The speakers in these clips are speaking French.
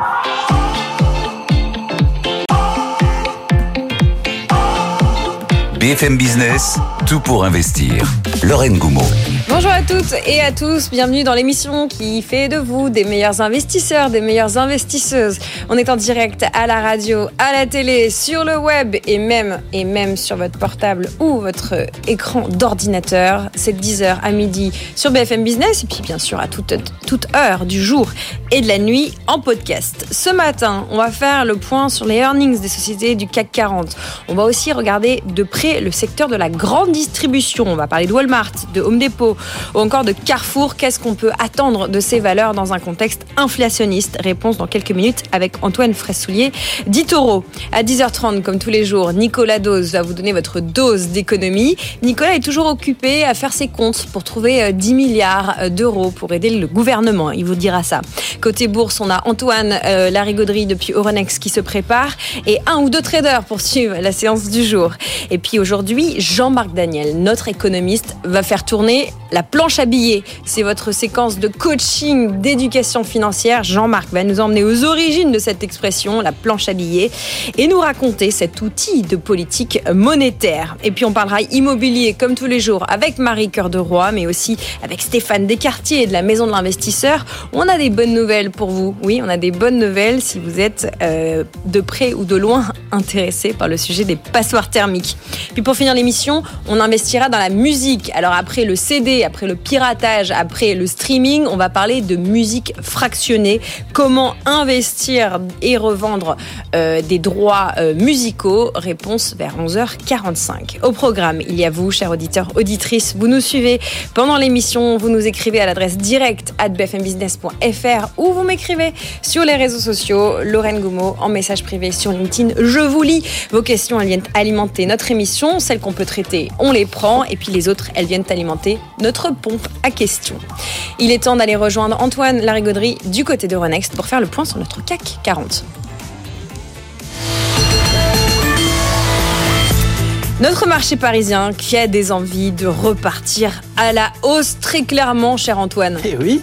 Bye. BFM Business, tout pour investir. Lorraine Goumeau. Bonjour à toutes et à tous, bienvenue dans l'émission qui fait de vous des meilleurs investisseurs, des meilleures investisseuses. On est en direct à la radio, à la télé, sur le web et même, et même sur votre portable ou votre écran d'ordinateur. C'est 10h à midi sur BFM Business et puis bien sûr à toute, toute heure du jour et de la nuit en podcast. Ce matin, on va faire le point sur les earnings des sociétés du CAC 40. On va aussi regarder de près le secteur de la grande distribution. On va parler de Walmart, de Home Depot, ou encore de Carrefour. Qu'est-ce qu'on peut attendre de ces valeurs dans un contexte inflationniste? Réponse dans quelques minutes avec Antoine Fraissoulier d'Itoro. À 10h30, comme tous les jours, Nicolas Dose va vous donner votre dose d'économie. Nicolas est toujours occupé à faire ses comptes pour trouver 10 euh, milliards euh, d'euros pour aider le gouvernement. Il vous dira ça. Côté bourse, on a Antoine euh, Larigauderie depuis Euronext qui se prépare et un ou deux traders pour suivre la séance du jour. Et puis aujourd'hui, Jean-Marc Daniel, notre économiste, va faire tourner la planche à billets. C'est votre séquence de coaching, d'éducation financière. Jean-Marc va nous emmener aux origines de cette expression, la planche à billets, et nous raconter cet outil de politique monétaire. Et puis on parlera immobilier comme tous les jours avec Marie Cœur de Roy, mais aussi avec Stéphane Descartier de la Maison de l'Investisseur. On a des bonnes nouvelles pour vous. Oui, on a des bonnes nouvelles si vous êtes euh, de près ou de loin intéressé par le sujet des passoires thermiques. Puis pour finir l'émission, on investira dans la musique. Alors après le CD, après le piratage, après le streaming, on va parler de musique fractionnée. Comment investir et revendre euh, des droits euh, musicaux? Réponse vers 11h45. Au programme, il y a vous, chers auditeurs, auditrices. Vous nous suivez pendant l'émission. Vous nous écrivez à l'adresse directe at bfmbusiness.fr ou vous m'écrivez sur les réseaux sociaux. Lorraine Goumeau en message privé sur LinkedIn. Je vous lis. Vos questions, elles viennent alimenter notre émission. Celles qu'on peut traiter, on les prend. Et puis les autres, elles viennent alimenter notre pompe à questions. Il est temps d'aller rejoindre Antoine Larigauderie du côté de Renext pour faire le point sur notre CAC 40. Notre marché parisien qui a des envies de repartir à la hausse très clairement, cher Antoine. Eh oui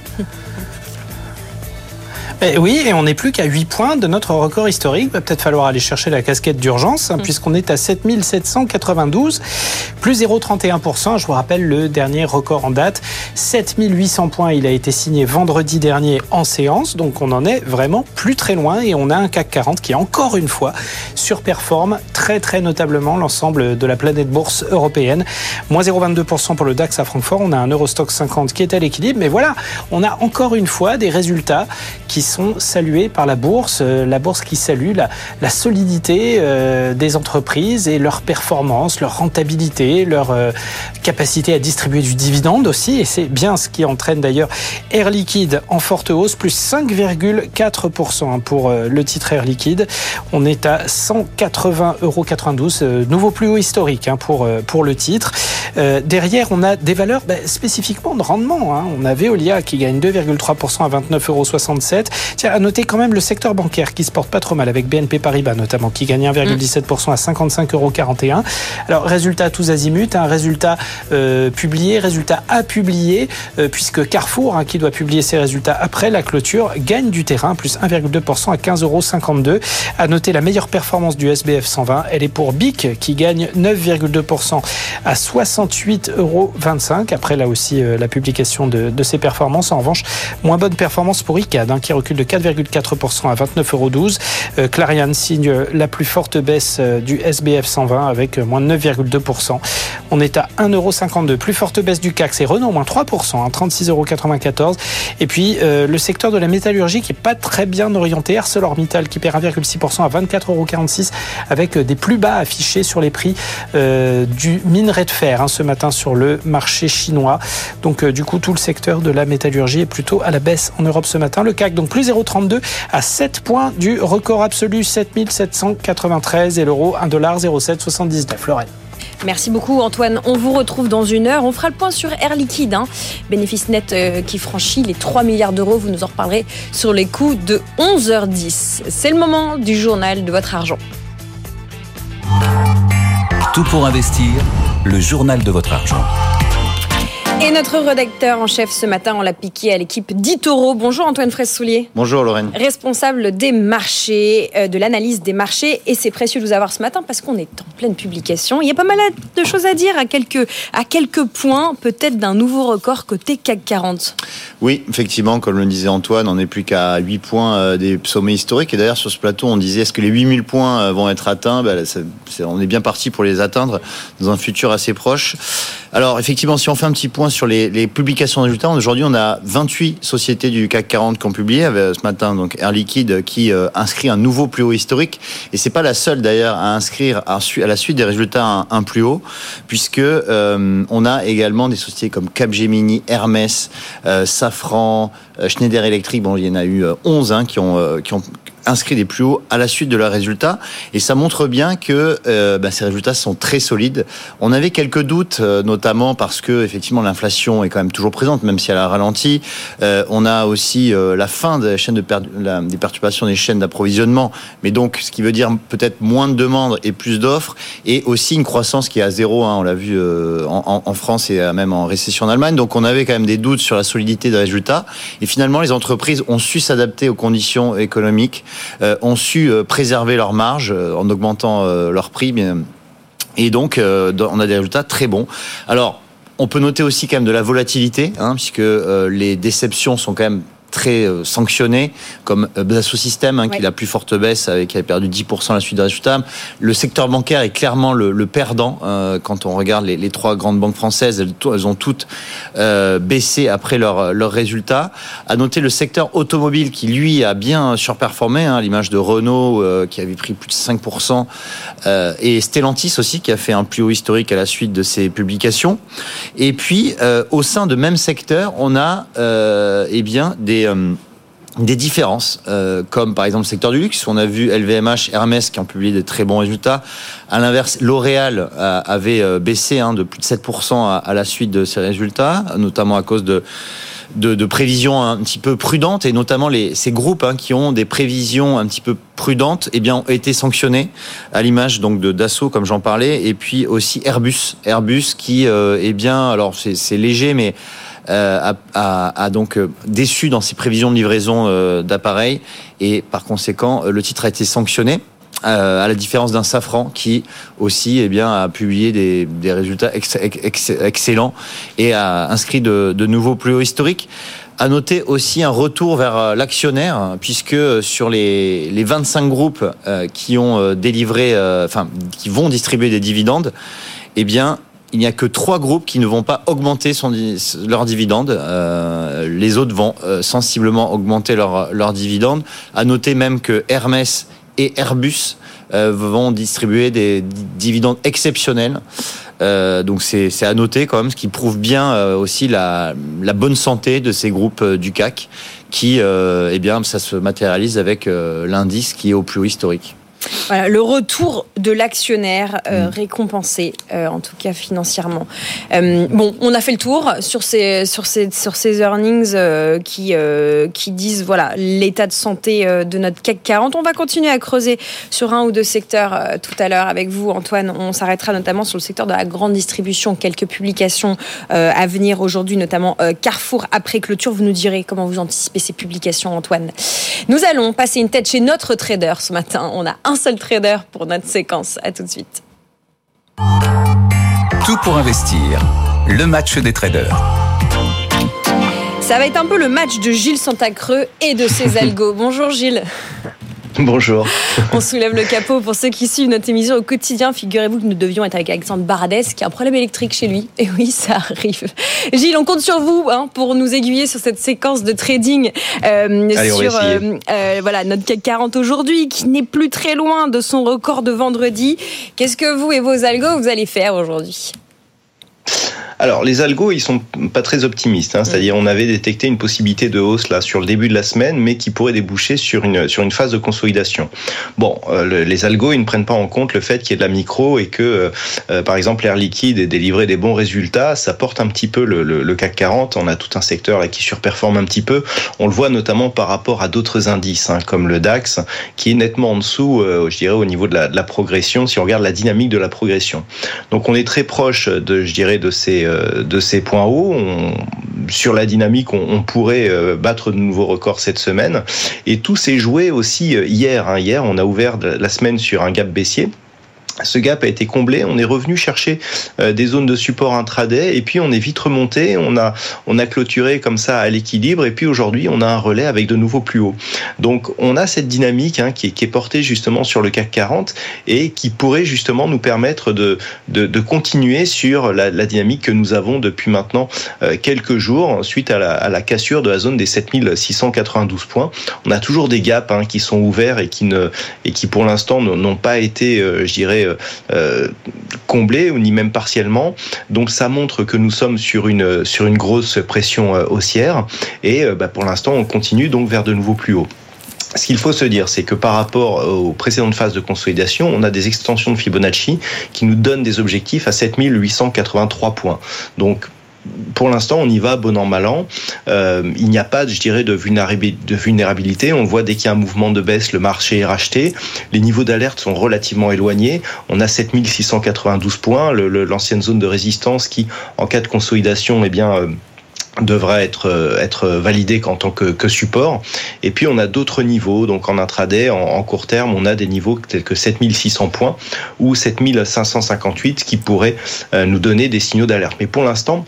Eh oui, et on n'est plus qu'à 8 points de notre record historique. Va peut-être falloir aller chercher la casquette d'urgence, hein, puisqu'on est à 7792, plus 0,31%. Je vous rappelle le dernier record en date. 7800 points, il a été signé vendredi dernier en séance, donc on en est vraiment plus très loin et on a un CAC 40 qui, encore une fois, surperforme très très notablement l'ensemble de la planète bourse européenne. Moins 0,22% pour le DAX à Francfort. On a un Eurostock 50 qui est à l'équilibre, mais voilà, on a encore une fois des résultats qui sont salués par la bourse, euh, la bourse qui salue la, solidité euh, des entreprises et leur performance, leur rentabilité, leur euh, capacité à distribuer du dividende aussi. Et c'est bien ce qui entraîne d'ailleurs Air Liquide en forte hausse, plus 5,4% hein, pour le titre Air Liquide. On est à 180,92 euros, nouveau plus haut historique hein, pour, pour le titre. derrière, on a des valeurs bah, spécifiquement de rendement. Hein. On a Veolia qui gagne 2,3% à 29,67 euros. Tiens, à noter quand même le secteur bancaire qui se porte pas trop mal avec BNP Paribas notamment qui gagne 1,17% à 55,41 euros. Alors résultat tous azimuts, un résultat euh, publié, résultat à publier, euh, puisque Carrefour, hein, qui doit publier ses résultats après la clôture, gagne du terrain, plus 1,2% à 15,52 euros. À noter la meilleure performance du SBF 120, elle est pour BIC qui gagne 9,2% à 68,25 euros. Après là aussi euh, la publication de, de ses performances. En revanche, moins bonne performance pour ICAD hein, qui recule de 4,4% à 29,12 euros. Euh, Clariane signe la plus forte baisse euh, du SBF 120 avec moins de 9,2%. On est à 1,52 euros. Plus forte baisse du CAC, c'est Renault, moins 3%, à 36,94 euros. Et puis euh, le secteur de la métallurgie qui est pas très bien orienté, ArcelorMittal qui perd 1,6% à 24,46 euros avec des plus bas affichés sur les prix du minerai de fer hein, ce matin sur le marché chinois. Donc du coup tout le secteur de la métallurgie est plutôt à la baisse en Europe ce matin. Le CAC donc plus 0,32 à 7 points du record absolu 7793 et l'euro 1,0779. Lorraine. Merci beaucoup Antoine. On vous retrouve dans une heure. On fera le point sur Air Liquide. Hein. Bénéfice net euh, qui franchit les 3 milliards d'euros. Vous nous en reparlerez sur les coups de 11h10. C'est le moment du journal de votre argent. Tout pour investir, le journal de votre argent. Et notre rédacteur en chef ce matin, on l'a piqué à l'équipe d'Itoro. Bonjour Antoine Fraisse-Soulier. Bonjour Lorraine. Responsable des marchés, euh, de l'analyse des marchés. Et c'est précieux de vous avoir ce matin parce qu'on est en pleine publication. Il y a pas mal de choses à dire à quelques, à quelques points, peut-être d'un nouveau record côté CAC 40. Oui, effectivement, comme le disait Antoine, on n'est plus qu'à 8 points euh, des sommets historiques. Et d'ailleurs, sur ce plateau, on disait est-ce que les 8000 points euh, vont être atteints? Ben, On est bien parti pour les atteindre dans un futur assez proche. Alors, effectivement, si on fait un petit point sur les, les publications de résultats, aujourd'hui, on a 28 sociétés du CAC 40 qui ont publié euh, ce matin, donc Air Liquide qui inscrit un nouveau plus haut historique. Et c'est pas la seule d'ailleurs à inscrire à, la suite des résultats un, plus haut, puisque on a également des sociétés comme Capgemini, Hermès, Safran, Schneider Electric. Bon, il y en a eu 11 hein, qui ont qui ont inscrit des plus hauts à la suite de leurs résultats. Et ça montre bien que bah, ces résultats sont très solides. On avait quelques doutes, euh, notamment parce que effectivement l'inflation est quand même toujours présente, même si elle a ralenti. Euh, on a aussi euh, la fin des chaînes de la, des perturbations des chaînes d'approvisionnement, mais donc ce qui veut dire peut-être moins de demandes et plus d'offres, et aussi une croissance qui est à zéro. Hein, on l'a vu en, en, France et même en récession en Allemagne. Donc on avait quand même des doutes sur la solidité des résultats. Et finalement, les entreprises ont su s'adapter aux conditions économiques ont su euh, préserver leurs marges euh, en augmentant leurs prix. Et donc, on a des résultats très bons. Alors, on peut noter aussi quand même de la volatilité, hein, puisque les déceptions sont quand même très euh, sanctionné, comme euh, Dassault Systèmes, hein, qui est la plus forte baisse, avec, qui a perdu 10% à la suite des résultats. Le secteur bancaire est clairement le, perdant euh, quand on regarde les, trois grandes banques françaises. Elles, ont toutes baissé après leurs leur résultats. À noter le secteur automobile qui, lui, a bien surperformé, hein, l'image de Renault qui avait pris plus de 5%, et Stellantis aussi qui a fait un plus haut historique à la suite de ses publications. Et puis, au sein de même secteur, on a eh bien des euh, des différences, euh, comme par exemple le secteur du luxe. On a vu LVMH, Hermès qui ont publié de très bons résultats. À l'inverse, L'Oréal avait euh, baissé hein, de plus de 7% à, la suite de ces résultats, notamment à cause de, de, prévisions un petit peu prudentes, et notamment ces groupes hein, qui ont des prévisions un petit peu prudentes, eh bien, ont été sanctionnés, à l'image donc de Dassault, comme j'en parlais, et puis aussi Airbus. Airbus qui, eh bien, alors c'est léger, mais euh, a, donc euh, déçu dans ses prévisions de livraison euh, d'appareils et par conséquent le titre a été sanctionné. à la différence d'un Safran qui aussi eh bien, a publié des, résultats excellents et a inscrit de, nouveaux plus hauts historiques. À noter aussi un retour vers l'actionnaire, puisque sur les, les 25 groupes qui ont délivré, enfin, qui vont distribuer des dividendes, eh bien, il n'y a que trois groupes qui ne vont pas augmenter son, leur dividende. Euh, les autres vont euh, sensiblement augmenter leur, leur dividende. À noter même que Hermès et Airbus euh, vont distribuer des dividendes exceptionnels. Donc c'est à noter quand même, ce qui prouve bien aussi la, la, bonne santé de ces groupes du CAC, qui, eh bien, ça se matérialise avec l'indice qui est au plus haut historique. Voilà, le retour de l'actionnaire euh, mm. récompensé, euh, en tout cas financièrement. Euh, bon, on a fait le tour sur ces, sur ces, sur ces earnings qui, qui disent voilà l'état de santé de notre CAC 40. On va continuer à creuser sur un ou deux secteurs tout à l'heure avec vous, Antoine. On s'arrêtera notamment sur le secteur de la grande distribution. Quelques publications à venir aujourd'hui, notamment Carrefour après clôture. Vous nous direz comment vous anticipez ces publications, Antoine. Nous allons passer une tête chez notre trader ce matin. On a un seul trader pour notre séquence. À tout de suite. Tout pour investir. Le match des traders. Ça va être un peu le match de Gilles Santacreux et de ses algos. Bonjour Gilles. Bonjour. On soulève le capot pour ceux qui suivent notre émission au quotidien. Figurez-vous que nous devions être avec Alexandre Baradès qui a un problème électrique chez lui. Et oui, ça arrive. Gilles, on compte sur vous hein, pour nous aiguiller sur cette séquence de trading euh, sur euh, euh, voilà notre CAC 40 aujourd'hui, qui n'est plus très loin de son record de vendredi. Qu'est-ce que vous et vos algos vous allez faire aujourd'hui? Alors, les algos, ils sont pas très optimistes. Hein. C'est-à-dire, on avait détecté une possibilité de hausse là sur le début de la semaine, mais qui pourrait déboucher sur une sur une phase de consolidation. Bon, euh, les algos, ils ne prennent pas en compte le fait qu'il y ait de la micro et que, euh, euh, par exemple, Air Liquide ait délivré des bons résultats. Ça porte un petit peu le, le, CAC 40. On a tout un secteur là qui surperforme un petit peu. On le voit notamment par rapport à d'autres indices, hein, comme le DAX, qui est nettement en dessous, je dirais, au niveau de la, de la progression. Si on regarde la dynamique de la progression, donc on est très proche de, je dirais, de ces de ces points hauts. sur la dynamique, on, pourrait battre de nouveaux records cette semaine. Et tout s'est joué aussi hier. Hein. Hier, on a ouvert la semaine sur un gap baissier ce gap a été comblé, on est revenu chercher euh, des zones de support intraday et puis on est vite remonté, on a on a clôturé comme ça à l'équilibre et puis aujourd'hui on a un relais avec de nouveaux plus hauts. Donc on a cette dynamique hein, qui, est, qui, est, portée justement sur le CAC 40 et qui pourrait justement nous permettre de de, de continuer sur la, la, dynamique que nous avons depuis maintenant euh, quelques jours suite à la, à la, cassure de la zone des 7692 points. On a toujours des gaps hein, qui sont ouverts et qui ne et qui pour l'instant n'ont pas été, euh, je dirais euh, euh, comblé ou ni même partiellement. Donc ça montre que nous sommes sur une sur grosse pression euh, haussière et bah, pour l'instant on continue donc vers de nouveaux plus hauts. Ce qu'il faut se dire, c'est que par rapport aux précédentes phases de consolidation, on a des extensions de Fibonacci qui nous donnent des objectifs à 7883 points. Donc pour l'instant, on y va bon an, mal an. Euh, il n'y a pas, je dirais, de vulnérabilité. On voit dès qu'il y a un mouvement de baisse, le marché est racheté. Les niveaux d'alerte sont relativement éloignés. On a 7692 points, l'ancienne zone de résistance qui, en cas de consolidation, eh bien, euh, devrait être euh, être validé en tant que, support. Et puis on a d'autres niveaux. Donc en intraday, en, en, court terme, on a des niveaux tels que 7600 points ou 7558 qui pourraient nous donner des signaux d'alerte. Mais pour l'instant,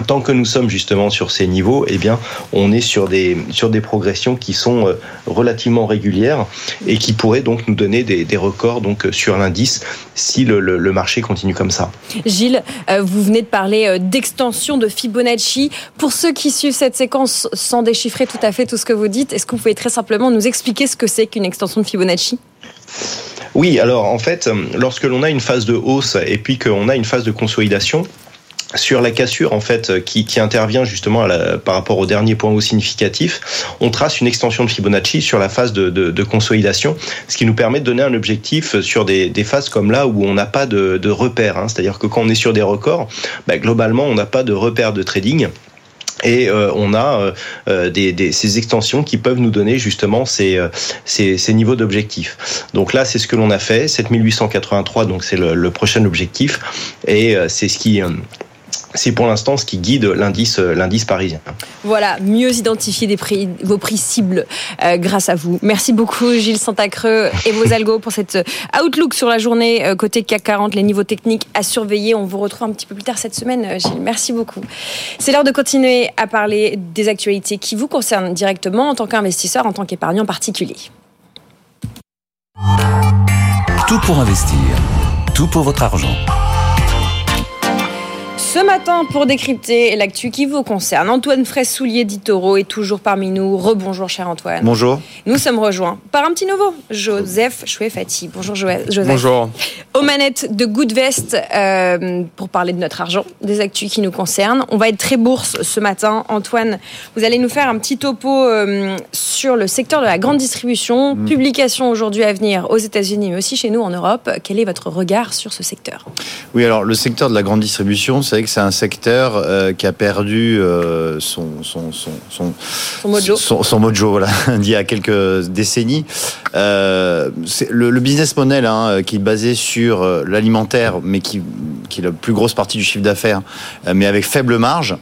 tant que nous sommes justement sur ces niveaux, eh bien, on est sur des, sur des progressions qui sont euh, relativement régulières et qui pourraient donc nous donner des, des records donc, sur l'indice si le, le, marché continue comme ça. Gilles, euh, vous venez de parler euh, d'extension de Fibonacci. Pour ceux qui suivent cette séquence sans déchiffrer tout à fait tout ce que vous dites, est-ce que vous pouvez très simplement nous expliquer ce que c'est qu'une extension de Fibonacci? Oui, alors en fait, lorsque l'on a une phase de hausse et puis qu'on a une phase de consolidation, sur la cassure en fait qui, intervient justement par rapport au dernier point haut significatif, on trace une extension de Fibonacci sur la phase de, consolidation, ce qui nous permet de donner un objectif sur des, phases comme là où on n'a pas de, repères. Hein. C'est-à-dire que quand on est sur des records, bah, globalement on n'a pas de repères de trading. Et euh, on a euh, euh, ces extensions qui peuvent nous donner justement ces niveaux d'objectifs. Donc là, c'est ce que l'on a fait, 7883, donc c'est le, le, prochain objectif, et c'est ce qui c'est pour l'instant ce qui guide l'indice euh, l'indice parisien. Voilà, mieux identifier des prix, vos prix cibles euh, grâce à vous. Merci beaucoup Gilles Santacreux et vos algos pour cette euh, outlook sur la journée côté CAC 40, les niveaux techniques à surveiller. On vous retrouve un petit peu plus tard cette semaine Gilles. Merci beaucoup. C'est l'heure de continuer à parler des actualités qui vous concernent directement en tant qu'investisseur, en tant qu'épargnant particulier. Tout pour investir, tout pour votre argent. Ce matin, pour décrypter l'actu qui vous concerne, Antoine Fraisse-Soulier d'Itoro est toujours parmi nous. Rebonjour, cher Antoine. Bonjour. Nous sommes rejoints par un petit nouveau, Joseph Chouefati. Bonjour, Joseph. Bonjour. Aux manettes de Goodvest euh, pour parler de notre argent, des actus qui nous concernent. On va être très bourse ce matin. Antoine, vous allez nous faire un petit topo euh, sur le secteur de la grande distribution. Mm. Publication aujourd'hui à venir aux États-Unis, mais aussi chez nous en Europe. Quel est votre regard sur ce secteur? Oui, alors le secteur de la grande distribution, c'est que c'est un secteur euh, qui a perdu euh, son, son, son, son, mojo, son, mojo voilà, d'il y a quelques décennies. Euh, le, le, business model hein, qui est basé sur l'alimentaire, mais qui, qui est la plus grosse partie du chiffre d'affaires, mais avec faible marge.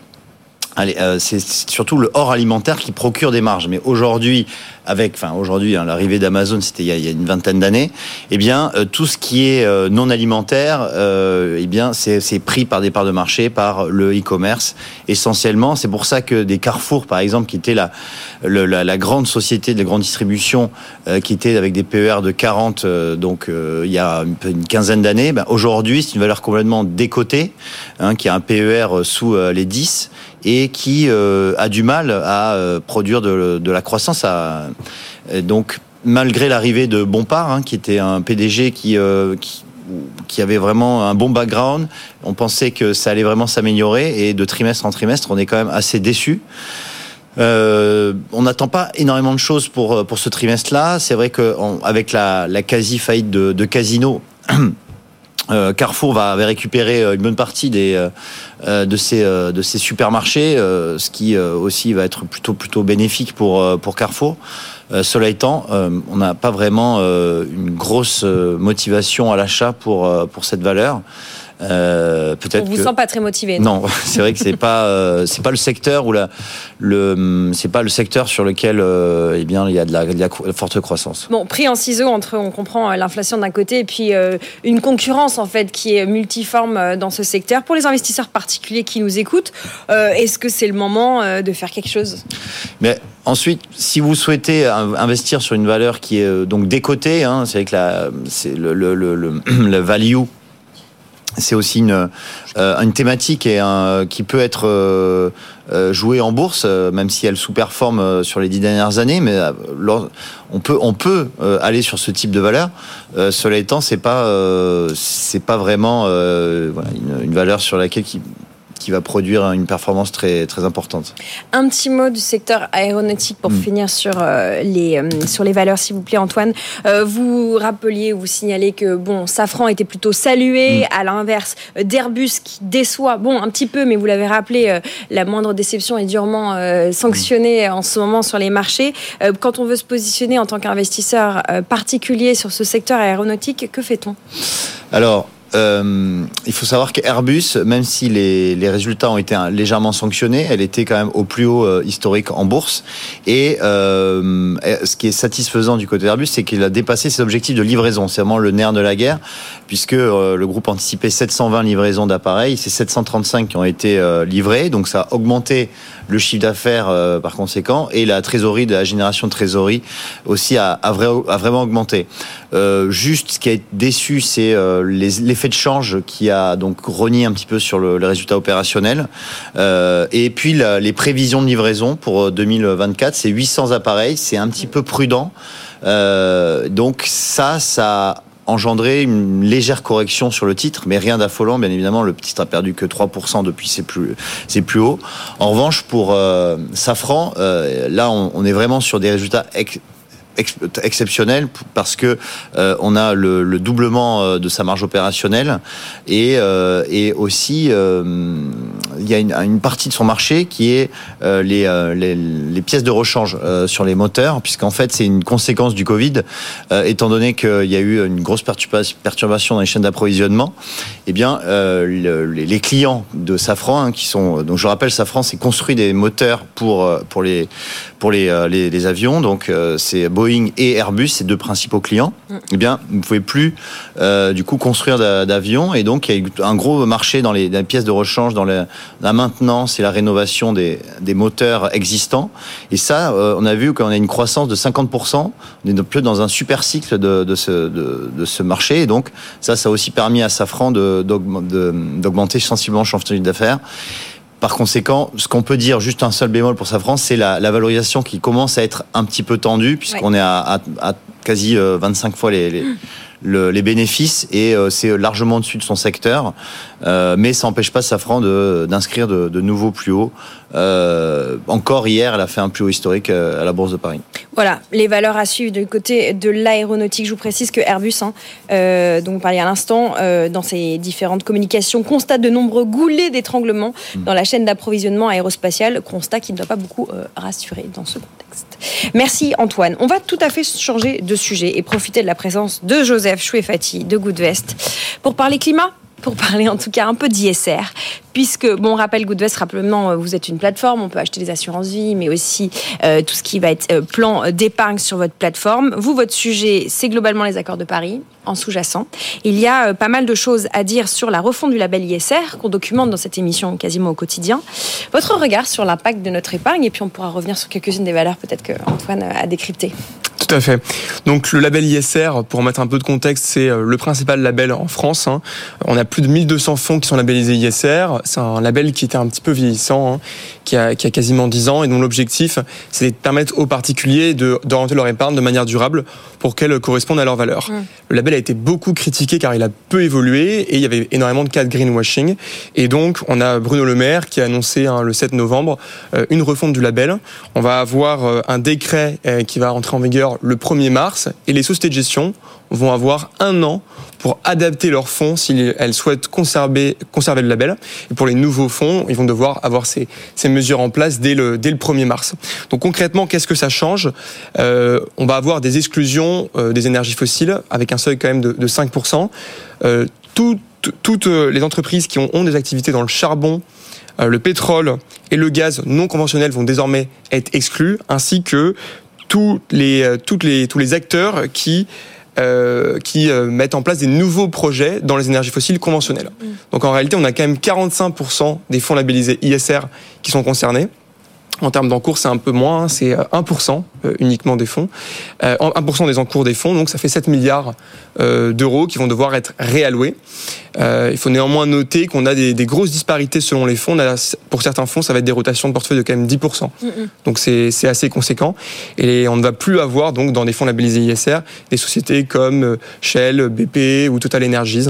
Euh, c'est surtout le hors alimentaire qui procure des marges. Mais aujourd'hui, avec, enfin aujourd'hui, hein, l'arrivée d'Amazon, c'était il, y a une vingtaine d'années. Eh bien, euh, tout ce qui est euh, non alimentaire, eh bien, c'est pris par des parts de marché, par le e-commerce essentiellement. C'est pour ça que des Carrefour, par exemple, qui était la, la, la, grande société de grande distribution, qui était avec des PER de 40, donc il y a une, une quinzaine d'années, ben, aujourd'hui, c'est une valeur complètement décotée, hein, qui a un PER sous les 10 et qui euh, a du mal à euh, produire de, de, la croissance. À, donc, malgré l'arrivée de Bompard, hein, qui était un PDG qui, euh, qui qui avait vraiment un bon background. On pensait que ça allait vraiment s'améliorer et de trimestre en trimestre, on est quand même assez déçu. Euh, on n'attend pas énormément de choses pour pour ce trimestre-là. C'est vrai que avec la, la quasi faillite de, de Casino. Euh, Carrefour va, va, récupérer euh, une bonne partie des, euh, de, ces, de ces supermarchés, ce qui aussi va être plutôt, plutôt bénéfique pour, pour Carrefour. cela étant, on n'a pas vraiment une grosse motivation à l'achat pour, pour cette valeur. Euh, peut-être. On vous que... sent pas très motivé. Non, c'est vrai que c'est pas euh, c'est pas le secteur où la le c'est pas le secteur sur lequel euh, eh bien il y a de la, de la forte croissance. Bon, pris en ciseaux entre on comprend euh, l'inflation d'un côté et puis euh, une concurrence en fait qui est multiforme dans ce secteur. Pour les investisseurs particuliers qui nous écoutent, est-ce que c'est le moment de faire quelque chose? Mais ensuite, si vous souhaitez in- investir sur une valeur qui est donc décotée, hein, c'est que la c'est le, le, le value c'est aussi une, euh, thématique qui peut être euh, euh, jouée en bourse, même si elle sous-performe sur les dix dernières années. Mais on peut, aller sur ce type de valeur. Cela étant, c'est pas, pas vraiment une valeur sur laquelle qui, qui va produire une performance très, très importante. Un petit mot du secteur aéronautique pour Mm. finir sur euh, les euh, sur les valeurs, s'il vous plaît, Antoine. Euh, vous rappeliez, vous signalez que bon, Safran était plutôt salué, à l'inverse d'Airbus qui déçoit, bon, un petit peu, mais vous l'avez rappelé, la moindre déception est durement sanctionnée en ce moment sur les marchés. Quand on veut se positionner en tant qu'investisseur particulier sur ce secteur aéronautique, que fait-on? Alors, euh, il faut savoir qu'Airbus, même si les, les résultats ont été légèrement sanctionnés, elle était quand même au plus haut euh, historique en bourse. Et euh, ce qui est satisfaisant du côté d'Airbus, c'est qu'il a dépassé ses objectifs de livraison. C'est vraiment le nerf de la guerre, puisque le groupe anticipait 720 livraisons d'appareils, c'est 735 qui ont été livrés, donc ça a augmenté le chiffre d'affaires euh, par conséquent, et la trésorerie de la génération de trésorerie aussi a, a, vrai- a vraiment augmenté. Euh, juste, ce qui a été déçu, c'est euh, l'effet de change qui a donc renié un petit peu sur le, le résultat opérationnel. Et puis les prévisions de livraison pour euh, 2024, c'est 800 appareils, c'est un petit peu prudent. Donc ça, ça engendré une légère correction sur le titre, mais rien d'affolant. Bien évidemment, le titre a perdu que 3% depuis ses plus, ses plus hauts. En revanche, pour euh, Safran, euh, là, on, est vraiment sur des résultats ex- exceptionnel parce que euh, on a le, le doublement euh, de sa marge opérationnelle et, euh, et aussi il y a une, partie de son marché qui est les, les, pièces de rechange sur les moteurs puisqu'en fait c'est une conséquence du Covid étant donné qu'il y a eu une grosse perturba- perturbation dans les chaînes d'approvisionnement eh bien le- les, clients de Safran hein, qui sont donc je rappelle Safran c'est construit des moteurs pour pour les pour les, les, avions donc c'est Boeing et Airbus ces deux principaux clients eh bien vous ne pouvez plus euh, du coup construire d'a- d'avions et donc il y a eu un gros marché dans les, dans les pièces de rechange dans la, la maintenance et la rénovation des, des moteurs existants. Et ça euh, on a vu qu'on a une croissance de 50% on est peu dans un super cycle de, de, ce, de, de ce marché. Et donc ça ça a aussi permis à Safran d'augmenter sensiblement son chiffre d'affaires par conséquent, ce qu'on peut dire, juste un seul bémol pour Safran, c'est la, la valorisation qui commence à être un petit peu tendue, puisqu'on est à, à- à quasi euh, 25 fois les, les, le- les bénéfices, et euh, c'est largement au-dessus de son secteur. Euh, mais ça n'empêche pas Safran de- d'inscrire de, de nouveaux plus hauts. Euh, encore hier, elle a fait un plus haut historique euh, à la Bourse de Paris. Voilà, les valeurs à suivre du côté de l'aéronautique. Je vous précise que Airbus, hein, euh, dont vous parliez à l'instant, euh, dans ses différentes communications, constate de nombreux goulets d'étranglement dans la chaîne d'approvisionnement aérospatiale, constat qui ne doit pas beaucoup rassurer dans ce contexte. Merci Antoine. On va tout à fait changer de sujet et profiter de la présence de Joseph Chouefati de Goodvest pour parler climat pour parler en tout cas un peu d'ISR, puisque, bon, on rappelle Goodvest, rapidement, euh, vous êtes une plateforme, on peut acheter des assurances vie, mais aussi euh, tout ce qui va être euh, plan d'épargne sur votre plateforme. Vous, votre sujet, c'est globalement les accords de Paris, en sous-jacent. Il y a pas mal de choses à dire sur la refonte du label ISR, qu'on documente dans cette émission quasiment au quotidien. Votre regard sur l'impact de notre épargne, et puis on pourra revenir sur quelques-unes des valeurs peut-être que Antoine a décryptées. Tout à fait. Donc le label ISR, pour mettre un peu de contexte, c'est euh, le principal label en France. hein. On a plus de 1200 fonds qui sont labellisés ISR. C'est un label qui était un petit peu vieillissant, hein, qui, a, qui a quasiment 10 ans, et dont l'objectif, c'est de permettre aux particuliers d'orienter leur épargne de manière durable pour qu'elle corresponde à leurs valeurs. Le label a été beaucoup critiqué car il a peu évolué et il y avait énormément de cas de greenwashing. Et donc, on a Bruno Le Maire qui a annoncé hein, le 7 novembre euh, une refonte du label. On va avoir euh, un décret qui va rentrer en vigueur le 1er mars et les sociétés de gestion vont avoir un an pour adapter leurs fonds si elles souhaitent conserver, conserver le label. Et pour les nouveaux fonds, ils vont devoir avoir ces, ces mesures en place dès le, dès le 1er mars. Donc concrètement, qu'est-ce que ça change? Euh, On va avoir des exclusions euh, des énergies fossiles avec un seuil quand même de, de 5%. Euh, tout toutes les entreprises qui ont, ont des activités dans le charbon, le pétrole et le gaz non conventionnel vont désormais être exclus, ainsi que tous les, toutes les, tous les acteurs qui euh, qui euh, mettent en place des nouveaux projets dans les énergies fossiles conventionnelles. Mm. Donc en réalité, on a quand même 45% des fonds labellisés ISR qui sont concernés. En termes d'encours, c'est un peu moins, c'est 1% euh, uniquement des fonds, 1% des encours des fonds, donc ça fait 7 milliards d'euros qui vont devoir être réalloués. il faut néanmoins noter qu'on a des, grosses disparités selon les fonds. pour certains fonds, ça va être des rotations de portefeuille de quand même 10%. Donc c'est assez conséquent. Et on ne va plus avoir donc dans des fonds labellisés ISR des sociétés comme Shell, BP ou Total Energies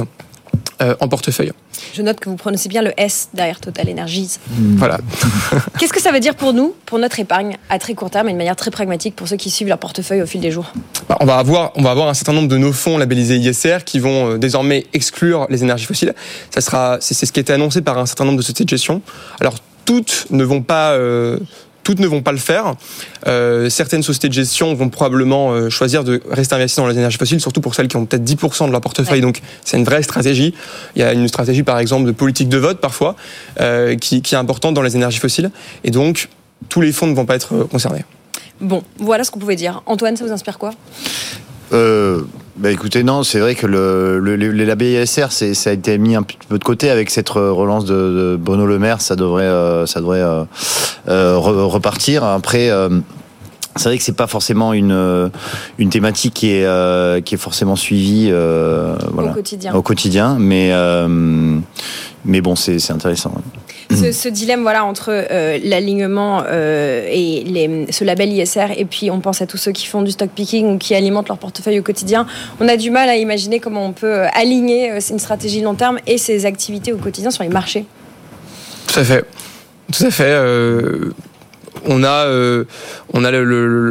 en portefeuille. Je note que vous prononcez bien le S derrière Total Energies. Hmm. Voilà. Qu'est-ce que ça veut dire pour nous, pour notre épargne à très court terme et de manière très pragmatique pour ceux qui suivent leur portefeuille au fil des jours? Bah, on, va avoir, on va avoir un certain nombre de nos fonds labellisés ISR qui vont euh, désormais exclure les énergies fossiles. Ça sera, c'est ce qui a été annoncé par un certain nombre de sociétés de gestion. Alors toutes ne vont pas euh, toutes ne vont pas le faire. Euh, certaines sociétés de gestion vont probablement euh, choisir de rester investies dans les énergies fossiles, surtout pour celles qui ont peut-être 10% de leur portefeuille. Donc c'est une vraie stratégie. Il y a une stratégie par exemple de politique de vote parfois euh, qui, qui est importante dans les énergies fossiles. Et donc tous les fonds ne vont pas être concernés. Bon, voilà ce qu'on pouvait dire. Antoine, ça vous inspire quoi? Euh, bah écoutez, non, c'est vrai que le, le, le label ISR, ça a été mis un petit peu de côté avec cette relance de, de Bruno Le Maire. Ça devrait, euh, ça devrait euh, euh repartir. Après. Euh, c'est vrai que c'est pas forcément une une thématique qui est qui est forcément suivie voilà, au quotidien. Au quotidien, mais mais bon, c'est intéressant ce, dilemme voilà entre euh, l'alignement euh, et ce label ISR et puis on pense à tous ceux qui font du stock picking ou qui alimentent leur portefeuille au quotidien. On a du mal à imaginer comment on peut euh, aligner une stratégie long terme et ses activités au quotidien sur les marchés. Tout à fait. Tout à fait on a on a le,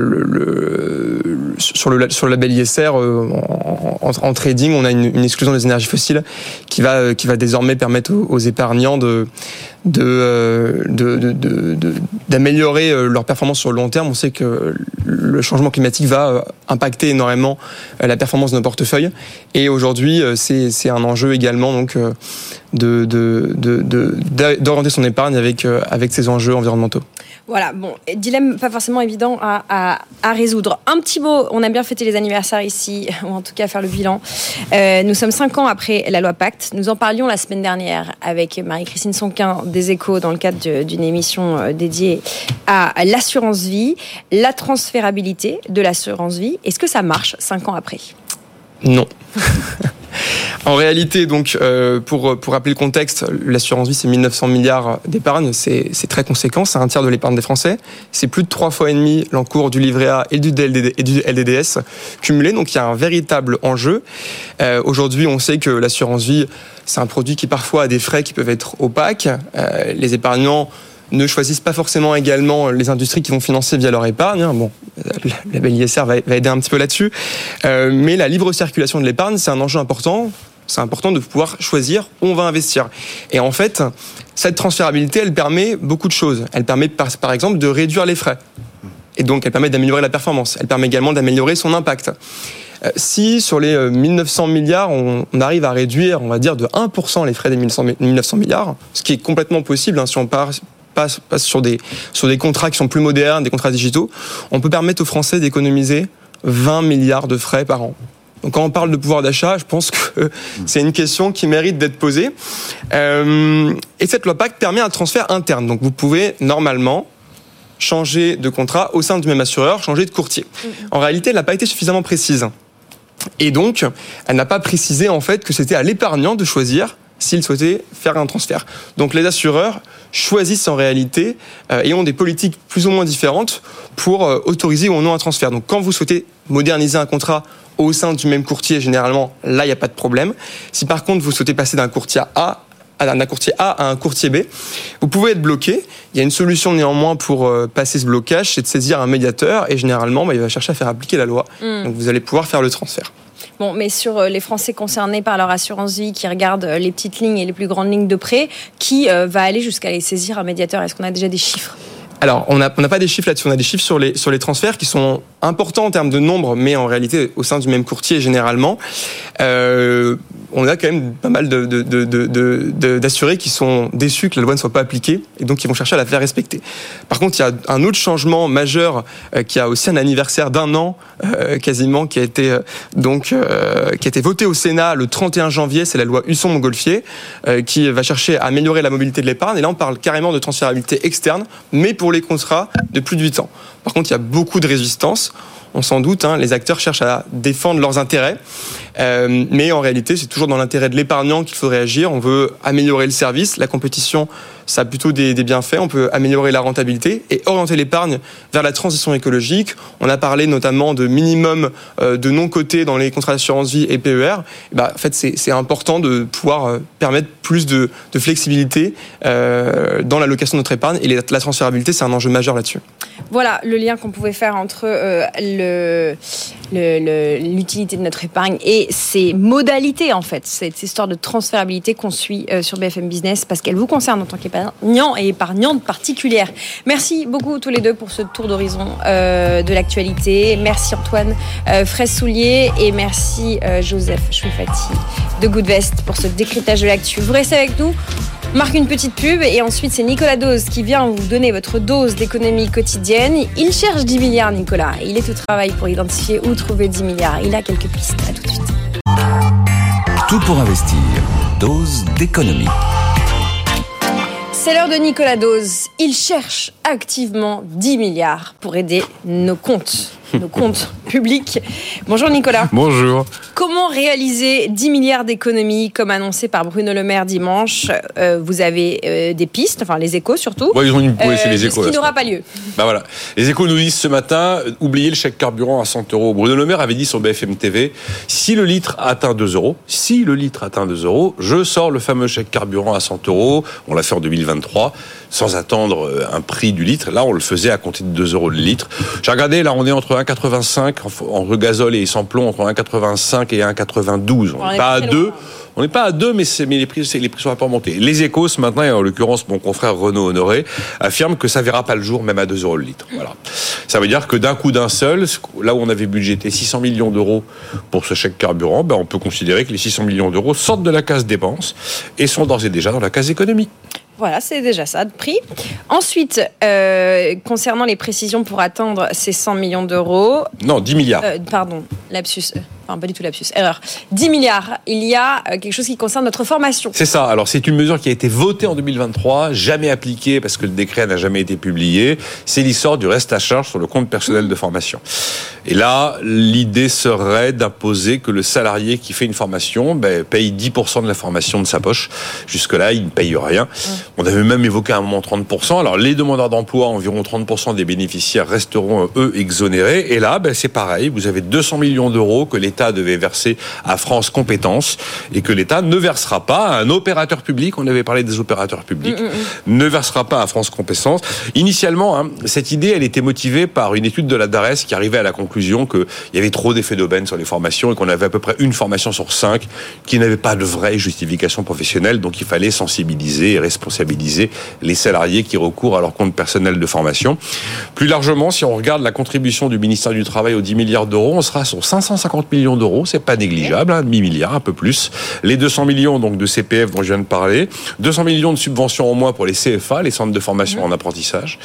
sur le sur le label ISR en, trading on a une, exclusion des énergies fossiles qui va qui va désormais permettre aux, épargnants de de d'améliorer de, leur performance sur le long terme on sait que le changement climatique va euh, impacter énormément la performance de nos portefeuilles et aujourd'hui c'est un enjeu également donc d'orienter son épargne avec avec ces enjeux environnementaux voilà, bon, dilemme pas forcément évident à, résoudre. Un petit mot, on aime bien fêter les anniversaires ici, ou en tout cas faire le bilan. Euh, nous sommes cinq ans après la loi Pacte. Nous en parlions la semaine dernière avec Marie-Christine Sonquin des Échos dans le cadre d'une émission euh, dédiée à l'assurance vie, la transférabilité de l'assurance vie. Est-ce que ça marche cinq ans après? Non. En réalité, donc, euh, pour, pour rappeler le contexte, l'assurance vie, c'est 1900 milliards d'épargne. C'est très conséquent. C'est un tiers de l'épargne des Français. C'est plus de trois fois et demi l'encours du livret A et du, LDDS cumulé. Donc, il y a un véritable enjeu. Euh, Aujourd'hui, on sait que l'assurance vie, c'est un produit qui parfois a des frais qui peuvent être opaques. Euh, les épargnants ne choisissent pas forcément également les industries qui vont financer via leur épargne. Hein. Bon, la belle ISR va, aider un petit peu là-dessus. Euh, mais la libre circulation de l'épargne, c'est un enjeu important. C'est important de pouvoir choisir où on va investir. Et en fait, cette transférabilité, elle permet beaucoup de choses. Elle permet par, exemple de réduire les frais. Et donc, elle permet d'améliorer la performance. Elle permet également d'améliorer son impact. Euh, si sur les 1900 euh, milliards, on, arrive à réduire, on va dire, de 1% les frais des 1900 milliards, ce qui est complètement possible hein, si on part passe, sur, des, sur des contrats qui sont plus modernes, des contrats digitaux, on peut permettre aux Français d'économiser 20 milliards de frais par an. Donc quand on parle de pouvoir d'achat, je pense que c'est une question qui mérite d'être posée. Euh, et cette loi Pacte permet un transfert interne. Donc vous pouvez normalement changer de contrat au sein du même assureur, changer de courtier. Mm-hmm. En réalité, elle n'a pas été suffisamment précise. Et donc, elle n'a pas précisé en fait que c'était à l'épargnant de choisir s'il souhaitait faire un transfert. Donc les assureurs choisissent en réalité euh, et ont des politiques plus ou moins différentes pour euh, autoriser ou non un transfert. Donc quand vous souhaitez moderniser un contrat au sein du même courtier, généralement, là, il n'y a pas de problème. Si par contre vous souhaitez passer d'un courtier A d'un courtier A à un courtier B. Vous pouvez être bloqué. Il y a une solution néanmoins pour euh, passer ce blocage, c'est de saisir un médiateur et généralement, bah, il va chercher à faire appliquer la loi. Hmm. Donc vous allez pouvoir faire le transfert. Bon, mais sur euh, les Français concernés par leur assurance vie, qui regardent euh, les petites lignes et les plus grandes lignes de prêt, qui euh, va aller jusqu'à les saisir un médiateur? Est-ce qu'on a déjà des chiffres? Alors, on n'a pas des chiffres là-dessus, on a des chiffres sur les, sur les transferts qui sont importants en termes de nombre, mais en réalité au sein du même courtier généralement. On a quand même pas mal d'assurés qui sont déçus que la loi ne soit pas appliquée et donc qui vont chercher à la faire respecter. Par contre, il y a un autre changement majeur euh, qui a aussi un anniversaire d'un an euh, quasiment qui a été donc qui a été voté au Sénat le 31 janvier, c'est la loi Husson-Montgolfier qui va chercher à améliorer la mobilité de l'épargne et là on parle carrément de transférabilité externe mais pour les contrats de plus de 8 ans. Par contre, il y a beaucoup de résistance on s'en doute, hein, les acteurs cherchent à défendre leurs intérêts. Euh, mais en réalité, c'est toujours dans l'intérêt de l'épargnant qu'il faut réagir. On veut améliorer le service. La compétition, ça a plutôt des, bienfaits. On peut améliorer la rentabilité et orienter l'épargne vers la transition écologique. On a parlé notamment de minimum euh, de non-cotés dans les contrats d'assurance vie et PER. bah, en fait, c'est important de pouvoir euh, permettre plus de, flexibilité dans l'allocation de notre épargne. Et la transférabilité, c'est un enjeu majeur là-dessus. Voilà le lien qu'on pouvait faire entre l'utilité de notre épargne et ses modalités en fait, cette histoire de transférabilité qu'on suit euh, sur BFM Business parce qu'elle vous concerne en tant qu'épargnant et épargnante particulière. Merci beaucoup tous les deux pour ce tour d'horizon euh, de l'actualité. Merci Antoine euh, Fraisse-Soulier et merci Joseph Chouifati de Goodvest pour ce décryptage de l'actu. Vous restez avec nous. Marque une petite pub et ensuite c'est Nicolas Dose qui vient vous donner votre dose d'économie quotidienne. Il cherche 10 milliards Nicolas. Il est au travail pour identifier où trouver 10 milliards. Il a quelques pistes. À tout de suite. Tout pour investir. Dose d'économie. C'est l'heure de Nicolas Dose. Il cherche activement 10 milliards pour aider nos comptes nos comptes publics. Bonjour Nicolas. Bonjour. Comment réaliser 10 milliards d'économies comme annoncé par Bruno Le Maire dimanche euh, Vous avez euh, des pistes, enfin les échos surtout. Oui, ils ont une... c'est les échos. Ce qui n'aura pas lieu. Bah voilà. Les échos nous disent ce matin, euh, oubliez le chèque carburant à 100 euros. Bruno Le Maire avait dit sur BFM TV, si le litre atteint 2 euros, si le litre atteint 2 euros, je sors le fameux chèque carburant à 100 euros. On l'a fait en 2023, sans attendre un prix du litre. Là, on le faisait à compter de 2 euros le litre. J'ai regardé, là, on est entre 1,85 entre gazole et sans plomb entre 1,85 et 1,92. On n'est pas à 2. On n'est pas à 2, mais, mais les, prix, les prix sont un peu remontés. Les échos, ce matin, et en l'occurrence mon confrère Renaud Honoré, affirme que ça verra pas le jour, même à 2 euros le litre. Voilà. Ça veut dire que d'un coup d'un seul, là où on avait budgété 600 millions d'euros pour ce chèque carburant, ben on peut considérer que les 600 millions d'euros sortent de la case dépenses et sont d'ores et déjà dans la case économie. Voilà, c'est déjà ça de prix. Ensuite, euh, concernant les précisions pour atteindre ces 100 millions d'euros. Non, 10 milliards. Euh, pardon, lapsus enfin pas du tout lapsus, erreur, 10 milliards, il y a euh, quelque chose qui concerne notre formation. C'est ça, alors c'est une mesure qui a été votée en 2023, jamais appliquée parce que le décret n'a jamais été publié, c'est l'histoire du reste à charge sur le compte personnel de formation. Et là, l'idée serait d'imposer que le salarié qui fait une formation ben, paye 10% de la formation de sa poche. Jusque-là, il ne paye rien. On avait même évoqué à un moment 30%. Alors les demandeurs d'emploi, environ 30% des bénéficiaires resteront, eux, exonérés. Et là, ben, c'est pareil, vous avez 200 millions d'euros que l'État devait verser à France Compétences et que l'État ne versera pas à un opérateur public, on avait parlé des opérateurs publics, mm, mm, mm. ne versera pas à France Compétences. Initialement, hein, cette idée, elle était motivée par une étude de la DARES qui arrivait à la conclusion qu'il y avait trop d'effets d'aubaine sur les formations et qu'on avait à peu près une formation sur cinq qui n'avait pas de vraie justification professionnelle, donc il fallait sensibiliser et responsabiliser les salariés qui recourent à leur compte personnel de formation. Plus largement, si on regarde la contribution du ministère du Travail aux 10 milliards d'euros, on sera sur 550 millions d'euros, c'est pas négligeable, un demi-milliard, un peu plus. Les 200 millions donc de CPF dont je viens de parler, 200 millions de subventions en moins pour les CFA, les centres de formation en apprentissage,